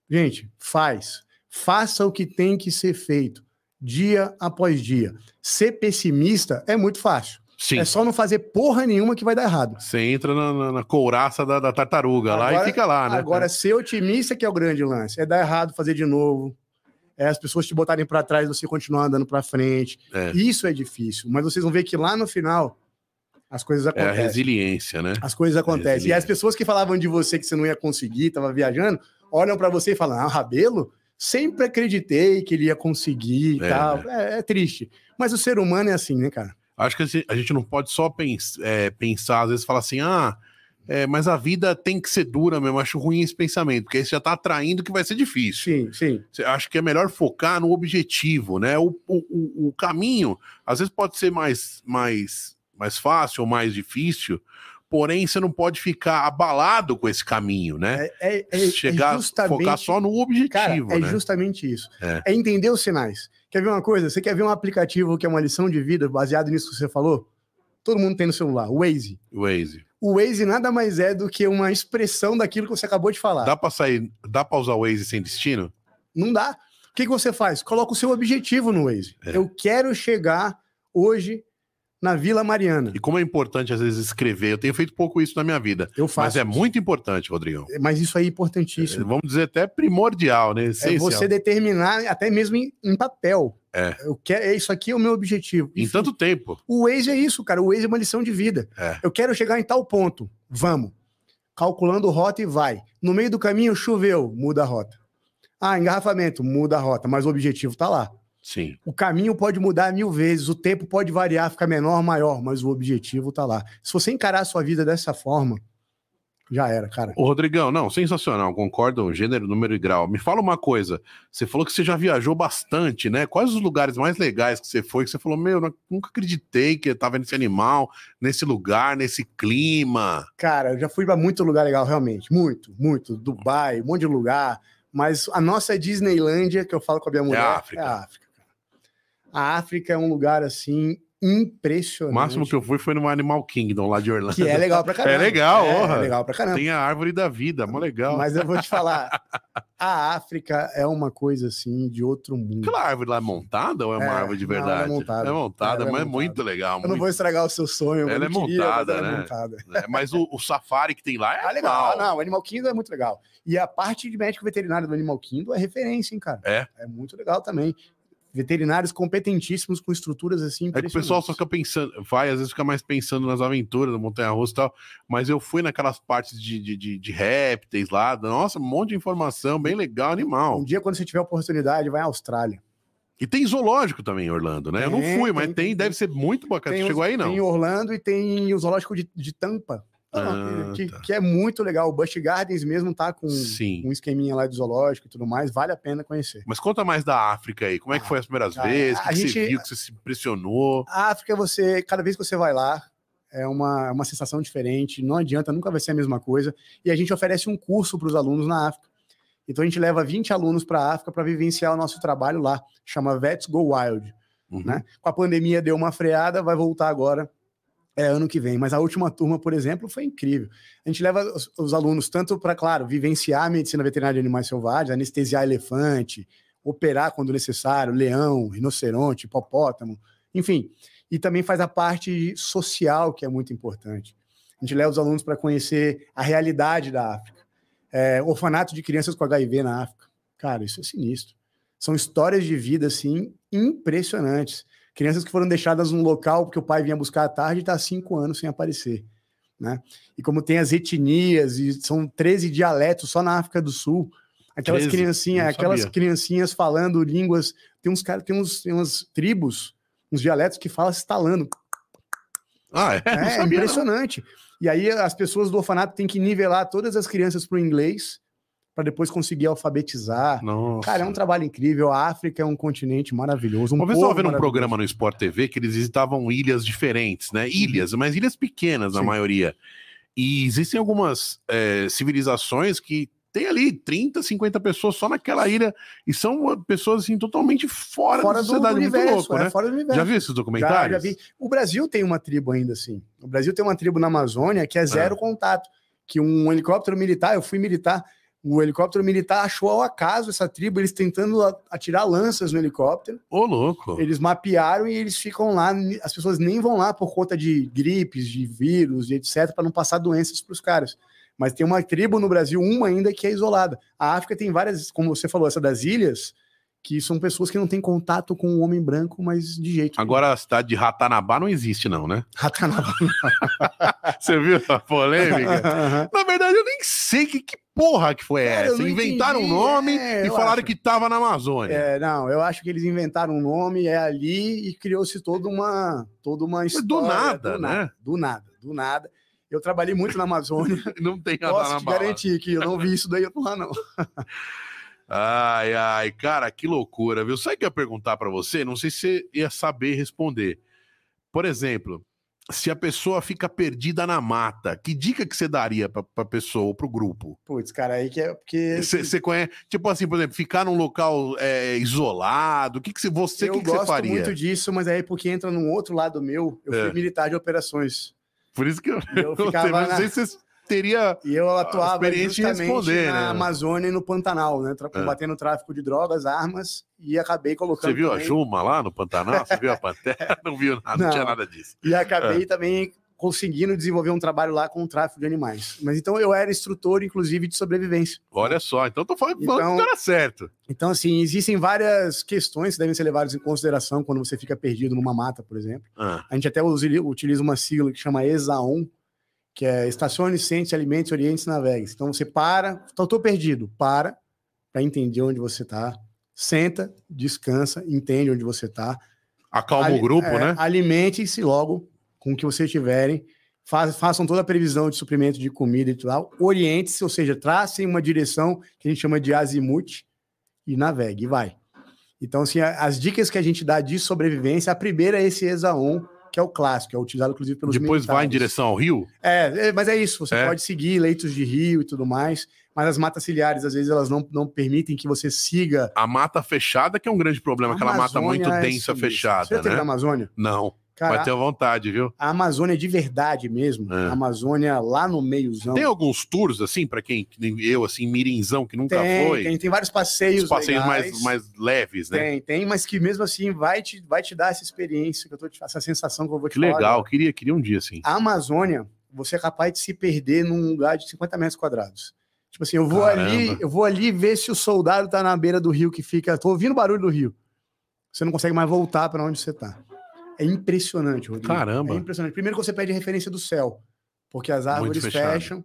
gente, faz. Faça o que tem que ser feito, dia após dia. Ser pessimista é muito fácil. Sim. É só não fazer porra nenhuma que vai dar errado. Você entra na, na- na couraça da, da tartaruga lá Agora- e fica lá, né? Agora, ser otimista que é o grande lance. É dar errado, fazer de novo. É as pessoas te botarem para trás, você continuar andando para frente. É. Isso é difícil. Mas vocês vão ver que lá no final as coisas É a acontecem. resiliência, né? As coisas acontecem. E as pessoas que falavam de você que você não ia conseguir, estava viajando, olham para você e falam: Ah, Rabelo, sempre acreditei que ele ia conseguir e É, tal. É, é triste. Mas o ser humano é assim, né, cara? Acho que assim, a gente não pode só pens- é, pensar, às vezes, falar assim, ah, é, mas a vida tem que ser dura mesmo. Acho ruim esse pensamento, porque aí você já tá atraindo que vai ser difícil. Sim, sim. Você- Acho que é melhor focar no objetivo, né? O, o, o- o caminho, às vezes, pode ser mais, mais, mais fácil ou mais difícil, porém, você não pode ficar abalado com esse caminho, né? É, é, é- é Chegar, justamente... focar só no objetivo, Cara, é né? justamente isso. É. É. entender os sinais. Quer ver uma coisa? Você quer ver um aplicativo que é uma lição de vida baseado nisso que você falou? todo mundo tem no celular, o Waze. Waze. O Waze nada mais é do que uma expressão daquilo que você acabou de falar. Dá pra sair, dá pra usar o Waze sem destino? Não dá. O que, que você faz? Coloca o seu objetivo no Waze. É. Eu quero chegar hoje na Vila Mariana. E como é importante às vezes escrever, eu tenho feito pouco isso na minha vida. Eu Mas faço. é muito importante, Rodrigão. Mas isso aí é importantíssimo. Vamos dizer até primordial, né? É você determinar, até mesmo em, em papel. É. Eu quero, é isso aqui é o meu objetivo. Em Enfim, tanto tempo. O Waze é isso, cara. O Waze é uma lição de vida. É. Eu quero chegar em tal ponto. Vamos. Calculando rota e vai. No meio do caminho, choveu, muda a rota. Ah, engarrafamento, muda a rota, mas o objetivo tá lá. Sim. O caminho pode mudar mil vezes, o tempo pode variar, ficar menor, maior, mas o objetivo tá lá. Se você encarar a sua vida dessa forma, já era, cara. Ô, Rodrigão, não, sensacional, concordo, gênero, número e grau. Me fala uma coisa, você falou que você já viajou bastante, né? Quais os lugares mais legais que você foi, que você falou, meu, eu nunca acreditei que eu tava nesse animal, nesse lugar, nesse clima. Cara, eu já fui para muito lugar legal, realmente. Muito, muito. Dubai, um monte de lugar. Mas a nossa Disneylândia, que eu falo com a minha mulher, a África. é a África. A África é um lugar, assim, O impressionante. máximo que eu fui foi no Animal Kingdom, lá de Orlando. Que é legal pra caramba. É legal, é, é legal pra caramba. Tem a árvore da vida, mó legal. Mas eu vou te falar, a África é uma coisa, assim, de outro mundo. Aquela árvore lá é montada ou é uma É, árvore de não, é verdade? montada. É montada, Ela é mas é montada. muito legal. Eu não muito- vou estragar o seu sonho. Ela não é montada, é né? montada. É, mas o, o safari que tem lá é Ah, legal. animal. Não, o Animal Kingdom é muito legal. E a parte de médico veterinário do Animal Kingdom é referência, hein, cara? É? É muito legal também. Veterinários competentíssimos com estruturas assim. É que o pessoal só fica pensando, vai, às vezes fica mais pensando nas aventuras da Montanha Russa e tal, mas eu fui naquelas partes de, de, de, de répteis lá, nossa, um monte de informação, bem legal, Um animal. dia, quando você tiver oportunidade, vai à Austrália. E tem zoológico também em Orlando, né? eu não Tem, fui, mas tem, tem, tem, deve ser muito bacana. Você os- chegou aí, não? Tem Orlando e tem o zoológico de, de Tampa. Ah, que, tá. que é muito legal. O Busch Gardens mesmo tá com Sim. um esqueminha lá de zoológico e tudo mais. Vale a pena conhecer. Mas conta mais da África aí, como é que Ah, foi as primeiras cara, vezes, o que, que você viu, que você se impressionou? A África, você, cada vez que você vai lá, é uma, uma sensação diferente. Não adianta, nunca vai ser a mesma coisa. E a gente oferece um curso para os alunos na África. Então a gente leva 20 alunos para a África para vivenciar o nosso trabalho lá. Chama Vets Go Wild. Uhum. né? Com a pandemia deu uma freada, vai voltar agora é, ano que vem. Mas a última turma, por exemplo, foi incrível. A gente leva os, os alunos tanto para, claro, vivenciar a medicina veterinária de animais selvagens, anestesiar elefante, operar quando necessário, leão, rinoceronte, hipopótamo, enfim. E também faz a parte social, que é muito importante. A gente leva os alunos para conhecer a realidade da África. É, orfanato de crianças com HIV na África. Cara, isso é sinistro. São histórias de vida, assim, impressionantes. Crianças que foram deixadas num local porque o pai vinha buscar à tarde e está há cinco anos sem aparecer. Né? E como tem as etnias, e são 13 dialetos só na África do Sul, aquelas 13? criancinhas, Não aquelas sabia. criancinhas falando línguas, tem uns caras, tem uns, tem umas tribos, uns dialetos que falam estalando. Ah, é? É, é não. impressionante. E aí as pessoas do orfanato têm que nivelar todas as crianças para o inglês para depois conseguir alfabetizar. Nossa. Cara, é um trabalho incrível. A África é um continente maravilhoso. Um Uma vez eu estava vendo um programa no Sport TV que eles visitavam ilhas diferentes, né? Ilhas, mas ilhas pequenas na Sim. maioria. E existem algumas é, civilizações que tem ali 30, 50 pessoas só naquela ilha e são uh, pessoas assim totalmente fora, fora da do, sociedade, muito universo, louco, é, né? fora do universo. Já viu esses Já, documentários? já vi. O Brasil tem uma tribo ainda assim. O Brasil tem uma tribo na Amazônia que é zero contato. Que um helicóptero militar, eu fui militar, o helicóptero militar achou ao acaso essa tribo, eles tentando atirar lanças no helicóptero. Ô, louco. Eles mapearam e eles ficam lá. As pessoas nem vão lá por conta de gripes, de vírus e etc., para não passar doenças para os caras. Mas tem uma tribo no Brasil, uma ainda que é isolada. A África tem várias, como você falou, essa das ilhas, que são pessoas que não têm contato com o homem branco, mas de jeito. nenhum. Agora a cidade de Ratanabá não existe, não, né? Ratanabá. Você viu a polêmica? Na verdade, eu nem sei que, que porra que foi Cara, essa. Inventaram um entendi. nome É, e falaram acho. que tava na Amazônia. É, não, eu acho que eles inventaram um nome, é ali, e criou-se toda uma, toda uma história. do nada, do né? Nada, do nada, do nada. Eu trabalhei muito na Amazônia, Não tem nada posso na te bala. garantir que eu não vi isso daí lá, não. Ai, ai, cara, que loucura, viu? Sabe o que eu ia perguntar pra você? Não sei se você ia saber responder. Por exemplo, se a pessoa fica perdida na mata, que dica que você daria pra, pra pessoa ou pro grupo? Putz, cara, aí que é porque. Você conhece, tipo assim, por exemplo, ficar num local é, isolado, o que, que você, você, eu que, que você gosto faria? muito disso, mas aí porque entra num outro lado meu, eu É. fui militar de operações. Por isso que eu, eu eu ficava não na- sei se você teria. E eu atuava experiência em responder, na né? Amazônia e no Pantanal, né? É. Combatendo o tráfico de drogas, armas, e acabei colocando. Você viu a também- Juma lá no Pantanal? Você viu a Pantera? Não viu nada, não, Não. tinha nada disso. E É. acabei também conseguindo desenvolver um trabalho lá com o tráfico de animais. Mas então eu era instrutor, inclusive, de sobrevivência. Olha só, então tô falando, Então- que era certo. Então, assim, existem várias questões que devem ser levadas em consideração quando você fica perdido numa mata, por exemplo. Ah, A gente até utiliza uma sigla que chama ESAON, que é Estacione, Sente, Alimente, Oriente e Navegue. Então você para, tô perdido, para para entender onde você tá, senta, descansa, entende onde você tá. acalma Ali- o grupo, é, né? Alimente-se logo com o que vocês tiverem. Fa- façam toda a previsão de suprimento de comida e tal. Oriente-se, ou seja, tracem uma direção que a gente chama de azimuth e navegue, e vai. Então, assim, as dicas que a gente dá de sobrevivência, a primeira é esse ESAON, que é o clássico, é utilizado inclusive pelos Depois vai em militares. direção ao rio? É, é, mas é isso, você É. pode seguir leitos de rio e tudo mais, mas as matas ciliares, às vezes, elas não, não permitem que você siga. A mata fechada, que é um grande problema, aquela mata muito é densa, fechada, Você já teve né? na Amazônia? Não, Cara, vai ter vontade, viu? a Amazônia de verdade mesmo, É. a Amazônia lá no meiozão. Tem alguns tours, assim, pra quem, que nem eu, assim, mirinzão, que nunca tem, foi? tem, tem vários passeios, Os passeios legais. mais, mais leves, né? Tem, tem, mas que mesmo assim vai te, vai te dar essa experiência, que eu tô te, essa sensação que eu vou te Que falar legal, agora. queria, queria um dia, assim. A Amazônia, você é capaz de se perder num lugar de 50 metros quadrados. Tipo assim, eu vou Caramba. ali, eu vou ali ver se o soldado tá na beira do rio que fica. Tô ouvindo o barulho do rio. Você não consegue mais voltar para onde você tá. É impressionante, Rodrigo. Caramba. É impressionante. Primeiro que você perde a referência do céu, porque as árvores fecham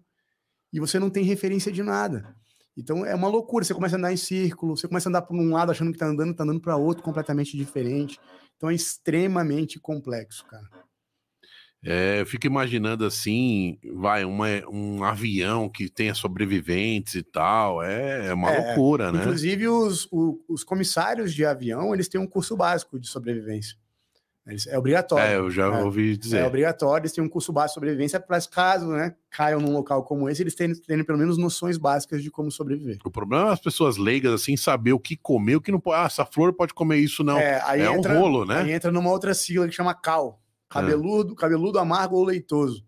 e você não tem referência de nada. Então é uma loucura. Você começa a andar em círculo, você começa a andar para um lado achando que tá andando, tá andando para outro completamente diferente. Então é extremamente complexo, cara. É, eu fico imaginando assim, vai, uma, um avião que tenha sobreviventes e tal. É, é uma É, loucura, né? Inclusive, os, o- os comissários de avião, eles têm um curso básico de sobrevivência. Eles- é obrigatório. É, eu já É. ouvi É dizer. obrigatório, eles têm um curso básico de sobrevivência para caso né, caiam num local como esse, eles terem, terem pelo menos noções básicas de como sobreviver. O problema é as pessoas leigas, assim, saber o que comer, o que não pode. Ah, essa flor pode comer isso, não. É, É, aí um entra, rolo, né? Aí entra numa outra sigla que chama CAL. Cabeludo, cabeludo, amargo ou leitoso.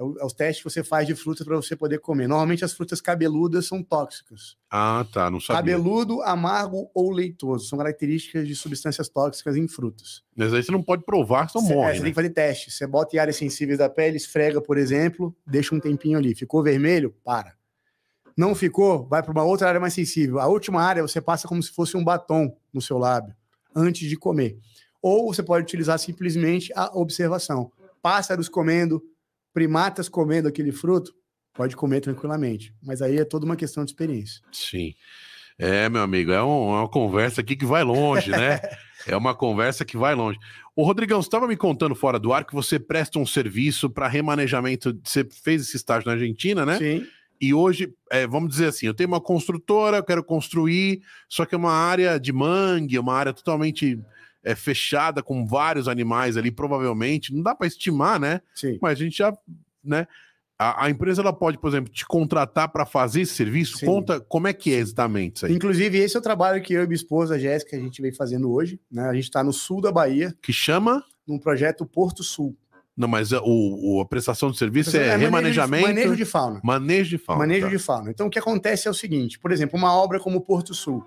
É, o- é os testes que você faz de frutas para você poder comer. Normalmente as frutas cabeludas são tóxicas. Ah, tá, não sabia. Cabeludo, amargo ou leitoso. São características de substâncias tóxicas em frutas. Mas aí você não pode provar, senão Cê- é, morre. você né? tem que fazer teste. Você bota em áreas sensíveis da pele, esfrega, por exemplo, deixa um tempinho ali. Ficou vermelho? Para. Não ficou? Vai para uma outra área mais sensível. A última área você passa como se fosse um batom no seu lábio antes de comer. Ou você pode utilizar simplesmente a observação. Pássaros comendo, primatas comendo aquele fruto, pode comer tranquilamente. Mas aí é toda uma questão de experiência. Sim. É, meu amigo, é, um- é uma conversa aqui que vai longe, né? é uma conversa que vai longe. Ô, Rodrigão, você estava me contando fora do ar que você presta um serviço para remanejamento. Você fez esse estágio na Argentina, né? Sim. E hoje, é, vamos dizer assim, eu tenho uma construtora, eu quero construir, só que é uma área de mangue, uma área totalmente é, fechada, com vários animais ali, provavelmente. Não dá para estimar, né? Sim. Mas a gente já, né? A, a empresa ela pode, por exemplo, te contratar para fazer esse serviço. Sim. Conta como é que é exatamente isso aí. Inclusive, esse é o trabalho que eu e minha esposa, Jéssica, a gente vem fazendo hoje. Né? A gente está no sul da Bahia, Que chama? num projeto Porto Sul. Não, mas a, o, o- a prestação de serviço é, manejo de- remanejamento. Manejo de fauna. Manejo de fauna. manejo tá. de fauna. Então, o que acontece é o seguinte: por exemplo, uma obra como Porto Sul,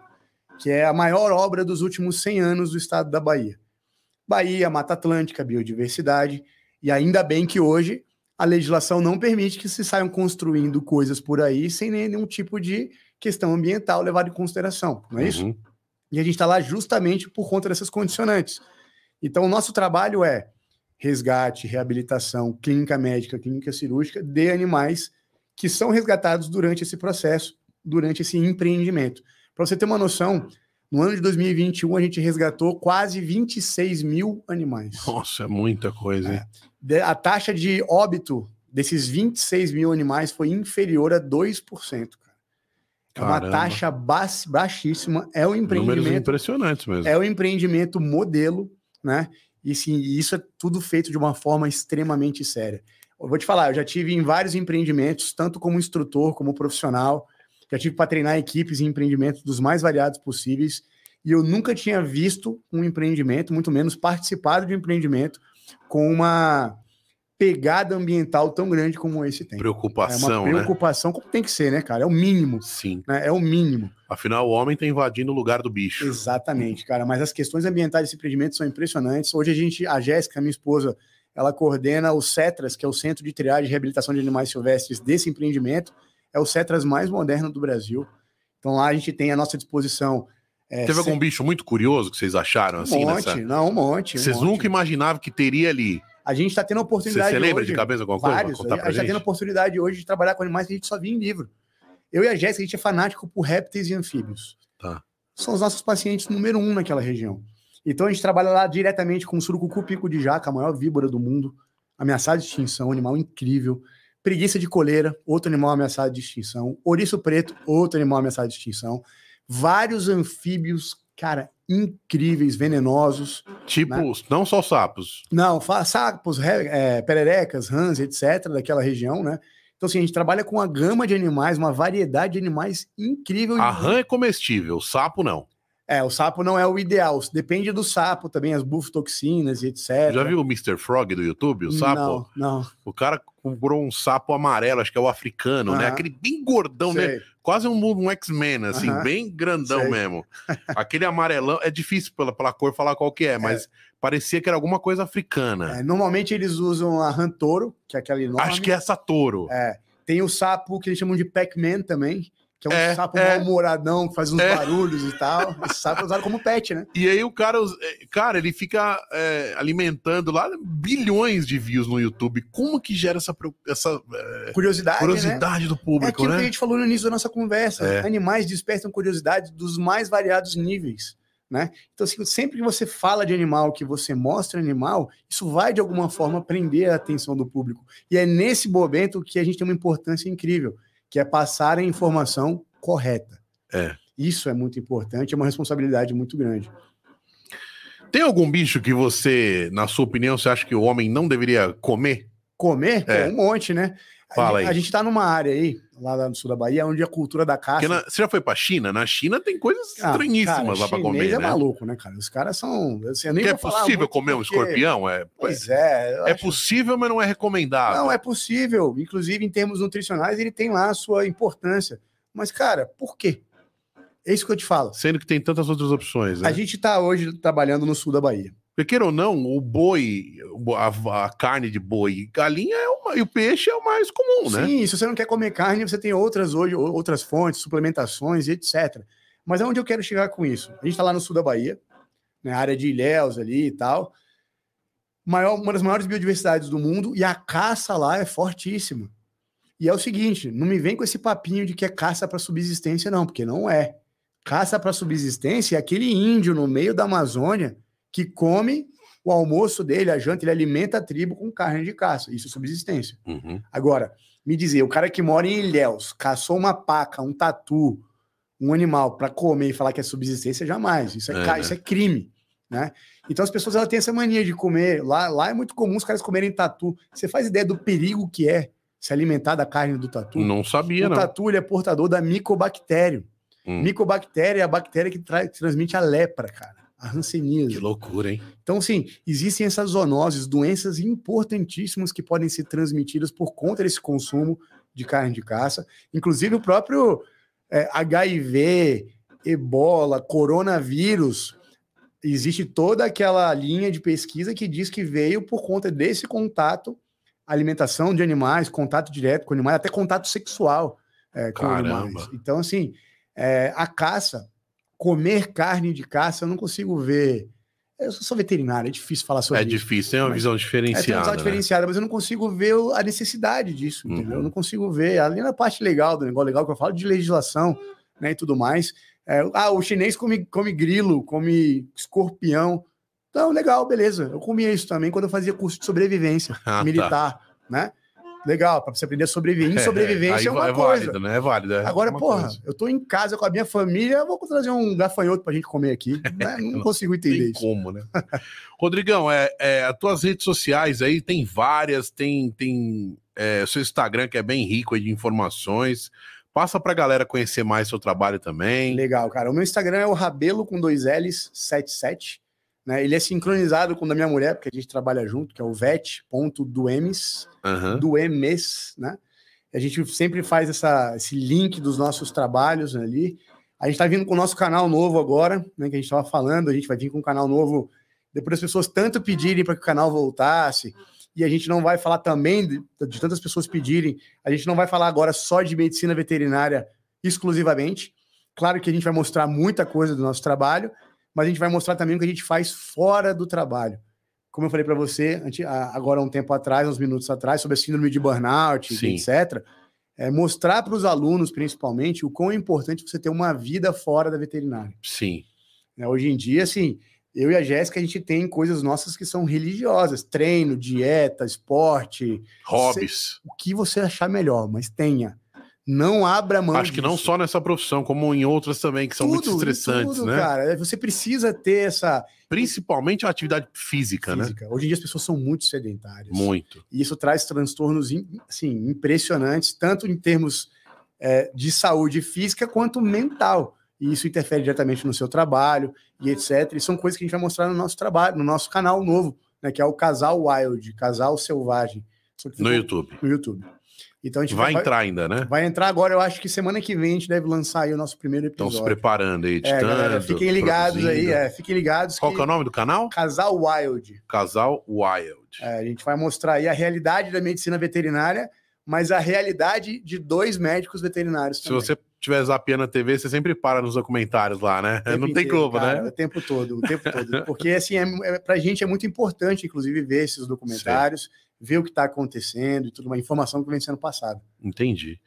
que é a maior obra dos últimos 100 anos do estado da Bahia. Bahia, Mata Atlântica, biodiversidade, e ainda bem que hoje a legislação não permite que se saiam construindo coisas por aí sem nenhum tipo de questão ambiental levada em consideração, não é isso? Uhum. E a gente está lá justamente por conta dessas condicionantes. Então, o nosso trabalho é resgate, reabilitação, clínica médica, clínica cirúrgica de animais que são resgatados durante esse processo, durante esse empreendimento. Para você ter uma noção, no ano de 2021 a gente resgatou quase 26 mil animais. Nossa, é muita coisa, hein? De- A taxa de óbito desses 26 mil animais foi inferior a 2%. Cara. É uma Caramba. taxa ba- baixíssima, é um Números empreendimento impressionantes mesmo. é o empreendimento modelo, né? E sim, isso é tudo feito de uma forma extremamente séria. Eu vou te falar, eu já tive em vários empreendimentos, tanto como instrutor, como profissional, já tive para treinar equipes em empreendimentos dos mais variados possíveis, e eu nunca tinha visto um empreendimento, muito menos participado de um empreendimento com uma pegada ambiental tão grande como esse tem. Preocupação, é uma né? preocupação, como tem que ser, né, cara? É o mínimo. Sim. Né? É o mínimo. Afinal, o homem está invadindo o lugar do bicho. Exatamente, cara. Mas as questões ambientais desse empreendimento são impressionantes. Hoje a gente, a Jéssica, minha esposa, ela coordena o CETRAS, que é o Centro de Triagem e Reabilitação de Animais Silvestres desse empreendimento. É o CETRAS mais moderno do Brasil. Então lá a gente tem à nossa disposição. É, Teve algum bicho muito curioso que vocês acharam assim? Um monte, nessa... não, um monte. Um vocês monte. nunca imaginavam que teria ali. A gente está tendo a oportunidade. Você, lembra hoje, de cabeça alguma coisa? Vários. a gente está tendo a oportunidade hoje de trabalhar com animais que a gente só via em livro. Eu e a Jéssica, a gente é fanático por répteis e anfíbios. Tá. São os nossos pacientes número um naquela região. Então a gente trabalha lá diretamente com o surucucu pico de jaca, a maior víbora do mundo, ameaçado de extinção, animal incrível. Preguiça de coleira, outro animal ameaçado de extinção. Ouriço preto, outro animal ameaçado de extinção. Vários anfíbios, cara, incríveis, venenosos. Tipo, né? não só sapos. Não, sapos, é, pererecas, rãs, etc., daquela região, né? Então, assim, a gente trabalha com uma gama de animais, uma variedade de animais incrível. A rã é comestível, o sapo não. É, o sapo não é o ideal. Depende do sapo também, as bufotoxinas e etc. Já viu o Mr. Frog do YouTube, o sapo? Não, não. O cara comprou um sapo amarelo, acho que é o africano, né? Aquele bem gordão, né? Quase um, um X-Men, assim, bem grandão Sei. mesmo. Aquele amarelão, é difícil pela, pela cor falar qual que é, mas é. parecia que era alguma coisa africana. É, normalmente eles usam a Rantoro, que é aquele nome. Acho que é essa touro. É. Tem o sapo que eles chamam de Pac-Man também, que é um É, sapo é. mal-humoradão, que faz uns É. barulhos e tal. Esse sapo é usado como pet, né? E aí o cara, é, cara, ele fica é, alimentando lá bilhões de views no YouTube. Como que gera essa, essa é, Curiosidade, né? curiosidade do É público, aquilo que a né? gente falou no início da nossa conversa. É. Animais despertam curiosidade dos mais variados níveis. Né? Então, assim, sempre que você fala de animal, que você mostra animal, isso vai de alguma forma prender a atenção do público. E é nesse momento que a gente tem uma importância incrível, que é passar a informação correta. É. Isso é muito importante, é uma responsabilidade muito grande. Tem algum bicho que você, na sua opinião, você acha que o homem não deveria comer? Comer, É. um monte, né? A Fala gente- aí. A gente está numa área aí, lá no sul da Bahia, onde a cultura da caça. Na- você já foi pra China? Na China tem coisas Ah, estranhíssimas cara, lá pra comer, é né? maluco, né, cara? Os caras são. Assim, eu nem é possível comer um porque- escorpião? É, Pois é. é acho- possível, mas não é recomendável. Não, é possível. Inclusive, em termos nutricionais, ele tem lá a sua importância. Mas, cara, por quê? É isso que eu te falo. Sendo que tem tantas outras opções, né? A gente está hoje trabalhando no sul da Bahia. Porque, queira ou não, o boi, a, a carne de boi e galinha é uma, e o peixe é o mais comum, né? Sim, se você não quer comer carne, você tem outras hoje, ou- outras fontes, suplementações e etc. Mas aonde eu quero chegar com isso? A gente está lá no sul da Bahia, na área de Ilhéus ali e tal. Maior, uma das maiores biodiversidades do mundo, e a caça lá é fortíssima. E é o seguinte, não me vem com esse papinho de que é caça para subsistência, não, porque não é. Caça para subsistência é aquele índio no meio da Amazônia que come o almoço dele, a janta, ele alimenta a tribo com carne de caça. Isso é subsistência. Uhum. Agora, me dizer, o cara que mora em Ilhéus, caçou uma paca, um tatu, um animal para comer e falar que é subsistência, jamais. Isso é, É, né? isso é crime, né? Então as pessoas elas têm essa mania de comer. Lá, lá é muito comum os caras comerem tatu. Você faz ideia do perigo que é se alimentar da carne do tatu? Não sabia, o não. tatu ele é portador da micobactério. Hum. Micobactéria é a bactéria que, tra- que transmite a lepra, cara. A hanseníase. Que loucura, hein? Então, sim, existem essas zoonoses, doenças importantíssimas que podem ser transmitidas por conta desse consumo de carne de caça. Inclusive, o próprio é, HIV, ebola, coronavírus. Existe toda aquela linha de pesquisa que diz que veio por conta desse contato, alimentação de animais, contato direto com animais, até contato sexual é, com Caramba. animais. Então, assim, é, a caça, comer carne de caça, eu não consigo ver. Eu sou veterinário, é difícil falar sobre É isso. difícil, tem uma visão É, tem uma diferenciada. visão né? diferenciada, mas eu não consigo ver a necessidade disso, Uhum. entendeu? Eu não consigo ver, além da parte legal do negócio legal que eu falo de legislação né, e tudo mais. É, ah, o chinês come, come grilo, come escorpião. Então, legal, beleza. Eu comia isso também quando eu fazia curso de sobrevivência Ah, tá. militar, né? Legal, para você aprender a sobreviver. Em sobrevivência é, é uma é coisa. Válido, né? É válido. É Agora, porra, coisa. eu tô em casa com a minha família, vou trazer um gafanhoto pra gente comer aqui. Né? Não consigo entender tem isso. como, né? Rodrigão, é, é, as tuas redes sociais aí tem várias, tem, tem é, seu Instagram que é bem rico de informações. Passa pra galera conhecer mais seu trabalho também. Legal, cara. O meu Instagram é o Rabelo com dois L's 77. Né? Ele é sincronizado com o da minha mulher, porque a gente trabalha junto, que é o vet.duemes, uhum. duemes, né? A gente sempre faz essa, esse link dos nossos trabalhos ali. A gente está vindo com o nosso canal novo agora, né, que a gente estava falando, a gente vai vir com um canal novo depois as pessoas tanto pedirem para que o canal voltasse, e a gente não vai falar também de, de, tantas pessoas pedirem, a gente não vai falar agora só de medicina veterinária exclusivamente. Claro que a gente vai mostrar muita coisa do nosso trabalho, mas a gente vai mostrar também o que a gente faz fora do trabalho. Como eu falei para você agora um tempo atrás, uns minutos atrás, sobre a síndrome de burnout, Sim. etc. É mostrar para os alunos, principalmente, o quão é importante você ter uma vida fora da veterinária. Sim. É, hoje em dia, assim, eu e a Jéssica, a gente tem coisas nossas que são religiosas: treino, dieta, esporte. Hobbies. o que você achar melhor, mas tenha. Não abra mão. Acho que disso. não só nessa profissão, como em outras também, que são tudo, muito estressantes, tudo, né? Cara, você precisa ter essa. Principalmente a atividade física, né? física, né? Hoje em dia as pessoas são muito sedentárias. Muito. E isso traz transtornos assim, impressionantes, tanto em termos é, de saúde física quanto mental. E isso interfere diretamente no seu trabalho e etc. E são coisas que a gente vai mostrar no nosso trabalho, no nosso canal novo, né? Que é o Casal Wild, Casal Selvagem. No YouTube. No YouTube. Então a gente vai, vai, entrar ainda, né? Vai entrar agora, eu acho que semana que vem a gente deve lançar aí o nosso primeiro episódio. Estão se preparando aí, editando. É, galera, fiquem ligados produzindo. aí, é, fiquem ligados. Qual que é o nome do canal? Casal Wild. Casal Wild. É, a gente vai mostrar aí a realidade da medicina veterinária, mas a realidade de dois médicos veterinários. Também. Se você tiver zapiando a TV, você sempre para nos documentários lá, né? Não tem como, né? O tempo todo, o tempo todo. Porque, assim, é, é, pra gente é muito importante, inclusive, ver esses documentários. Sim ver o que está acontecendo e tudo, uma informação que vem sendo passada. Entendi.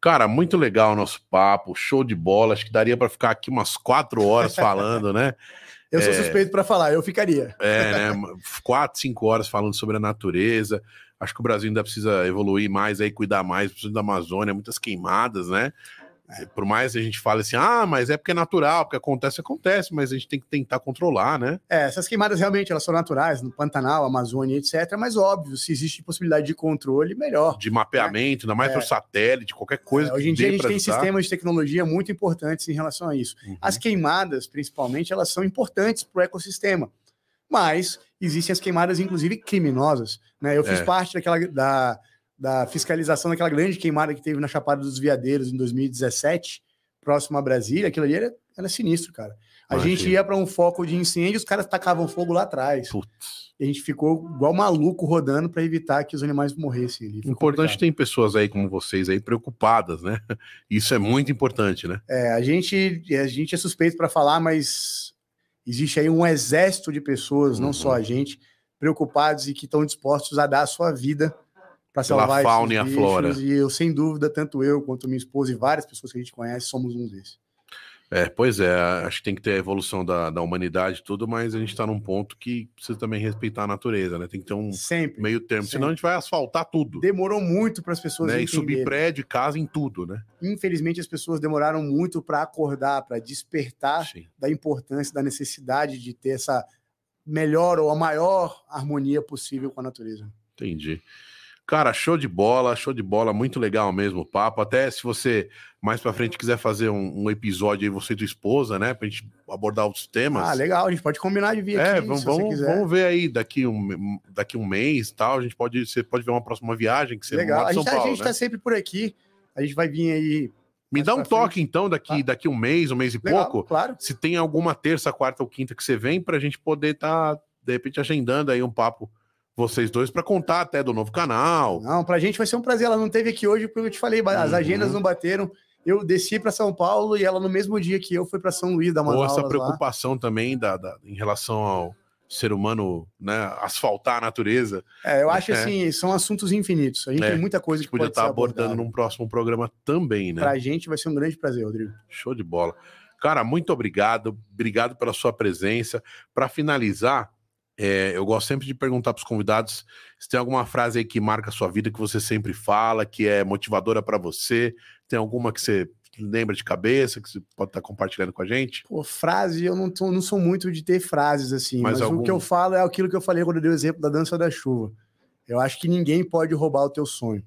Cara, muito legal o nosso papo, show de bola. Acho que daria para ficar aqui umas quatro horas falando, né? Eu sou é... suspeito para falar, eu ficaria. É, né? Quatro, cinco horas falando sobre a natureza. Acho que o Brasil ainda precisa evoluir mais, aí cuidar mais, precisa da Amazônia, muitas queimadas, né? É, por mais a gente fale assim, ah, mas é porque é natural, porque acontece, acontece, mas a gente tem que tentar controlar, né? É, essas queimadas realmente elas são naturais, no Pantanal, Amazônia, etc. Mas óbvio, se existe possibilidade de controle, melhor. De mapeamento, ainda mais é. por satélite, qualquer coisa. É, hoje em dia a gente tem sistemas de tecnologia muito importantes em relação a isso. Uhum. As queimadas, principalmente, elas são importantes para o ecossistema. Mas existem as queimadas, inclusive, criminosas. Né? Eu fiz é. parte daquela da da fiscalização daquela grande queimada que teve na Chapada dos Veadeiros em 2017, próximo a Brasília, aquilo ali era, era sinistro, cara. A Imagina. gente ia para um foco de incêndio, os caras tacavam fogo lá atrás. Putz. E a gente ficou igual maluco rodando para evitar que os animais morressem ali. Importante tem pessoas aí como vocês aí preocupadas, né? Isso é muito importante, né? É, a gente, a gente é suspeito para falar, mas existe aí um exército de pessoas, uhum. não só a gente, preocupados e que estão dispostos a dar a sua vida para salvar a fauna e a flora. E eu, sem dúvida, tanto eu quanto minha esposa e várias pessoas que a gente conhece, somos um desses. É, pois é, acho que tem que ter a evolução da, da humanidade tudo, mas a gente está num ponto que precisa também respeitar a natureza, né? Tem que ter um sempre, meio termo, sempre. senão a gente vai asfaltar tudo. Demorou muito para as pessoas né? E subir prédio, casa em tudo, né? Infelizmente as pessoas demoraram muito para acordar, para despertar Sim. da importância, da necessidade de ter essa melhor ou a maior harmonia possível com a natureza. Entendi. Cara, show de bola, show de bola, muito legal mesmo o papo. Até se você mais para frente quiser fazer um, um, episódio aí, você e tua esposa, né, pra gente abordar outros temas. Ah, legal, a gente pode combinar de vir é, aqui. Vamos, vamos, vamos ver aí daqui um, daqui um mês tal. A gente pode, você pode ver uma próxima viagem que você Legal, a gente, tá, Paulo, a gente né? tá sempre por aqui. A gente vai vir aí. Me dá um toque, frente. então, daqui, ah. daqui um mês, um mês e legal, pouco. Claro. Se tem alguma terça, quarta ou quinta que você vem, pra gente poder estar, tá, de repente, agendando aí um papo vocês dois para contar até do novo canal. Não, para a gente vai ser um prazer. Ela não teve aqui hoje porque eu te falei, as uhum. agendas não bateram. Eu desci para São Paulo e ela no mesmo dia que eu foi para São Luís da Ou essa preocupação lá. também da, da, em relação ao ser humano, né, asfaltar a natureza. É, eu acho é. assim, são assuntos infinitos. A gente é, tem muita coisa que podia estar tá abordando num próximo programa também, né? Para a gente vai ser um grande prazer, Rodrigo. Show de bola. Cara, muito obrigado. Obrigado pela sua presença. Para finalizar, É, eu gosto sempre de perguntar para os convidados se tem alguma frase aí que marca a sua vida, que você sempre fala, que é motivadora para você. Tem alguma que você lembra de cabeça, que você pode estar tá compartilhando com a gente? Pô, frase, eu não, tô, não sou muito de ter frases assim, mas, mas algum... o que eu falo é aquilo que eu falei quando eu dei o exemplo da dança da chuva. Eu acho que ninguém pode roubar o teu sonho.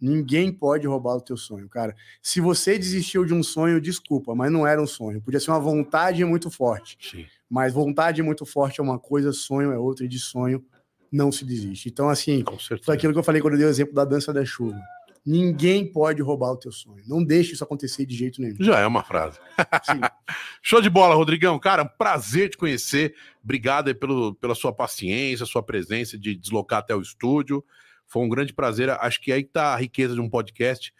Ninguém pode roubar o teu sonho, cara. Se você desistiu de um sonho, desculpa, mas não era um sonho. Podia ser uma vontade muito forte. Sim. Mas vontade muito forte é uma coisa, sonho é outra, e de sonho não se desiste. Então, assim, foi aquilo que eu falei quando eu dei o exemplo da dança da chuva. Ninguém pode roubar o teu sonho. Não deixe isso acontecer de jeito nenhum. Já é uma frase. Show de bola, Rodrigão. Cara, um prazer te conhecer. Obrigado aí pelo, pela sua paciência, sua presença de deslocar até o estúdio. Foi um grande prazer. Acho que aí está a riqueza de um podcast,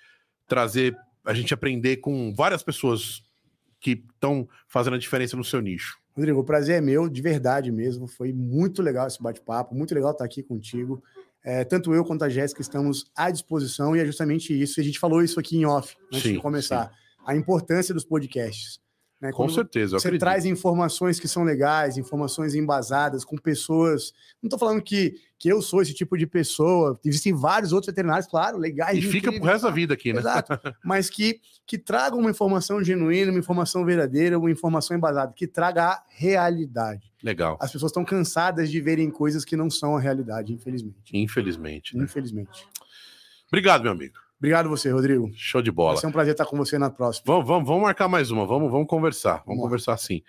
trazer a gente aprender com várias pessoas que estão fazendo a diferença no seu nicho. Rodrigo, o prazer é meu, de verdade mesmo. Foi muito legal esse bate-papo, muito legal estar aqui contigo. É, tanto eu quanto a Jéssica estamos à disposição e é justamente isso. A gente falou isso aqui em off, antes sim, de começar. Sim. A importância dos podcasts. Né? Com certeza. Você traz informações que são legais, informações embasadas, com pessoas. Não estou falando que, que eu sou esse tipo de pessoa. Existem vários outros veterinários, claro, legais. E fica pro resto da vida aqui, né? Exato. Mas que, que tragam uma informação genuína, uma informação verdadeira, uma informação embasada, que traga a realidade. Legal. As pessoas estão cansadas de verem coisas que não são a realidade, infelizmente. Infelizmente. Né? Infelizmente. Obrigado, meu amigo. Obrigado você, Rodrigo. Show de bola. Vai ser um prazer estar com você na próxima. Vamos, vamos, vamos marcar mais uma, vamos, vamos conversar. Vamos, vamos conversar sim.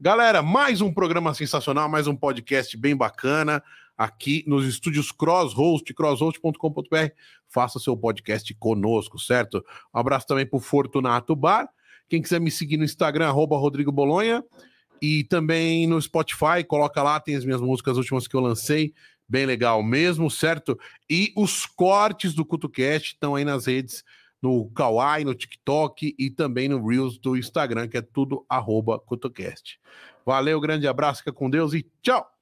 Galera, mais um programa sensacional, mais um podcast bem bacana aqui nos estúdios Crosshost, crosshost.com.br. Faça seu podcast conosco, certo? Um abraço também para o Fortunato Bar. Quem quiser me seguir no Instagram, arroba Rodrigo Bolonha. E também no Spotify, coloca lá, tem as minhas músicas últimas que eu lancei bem legal mesmo, certo? E os cortes do CutoCast estão aí nas redes, no Kawaii, no TikTok e também no Reels do Instagram, que é tudo arroba CutoCast. Valeu, grande abraço, fica com Deus e tchau!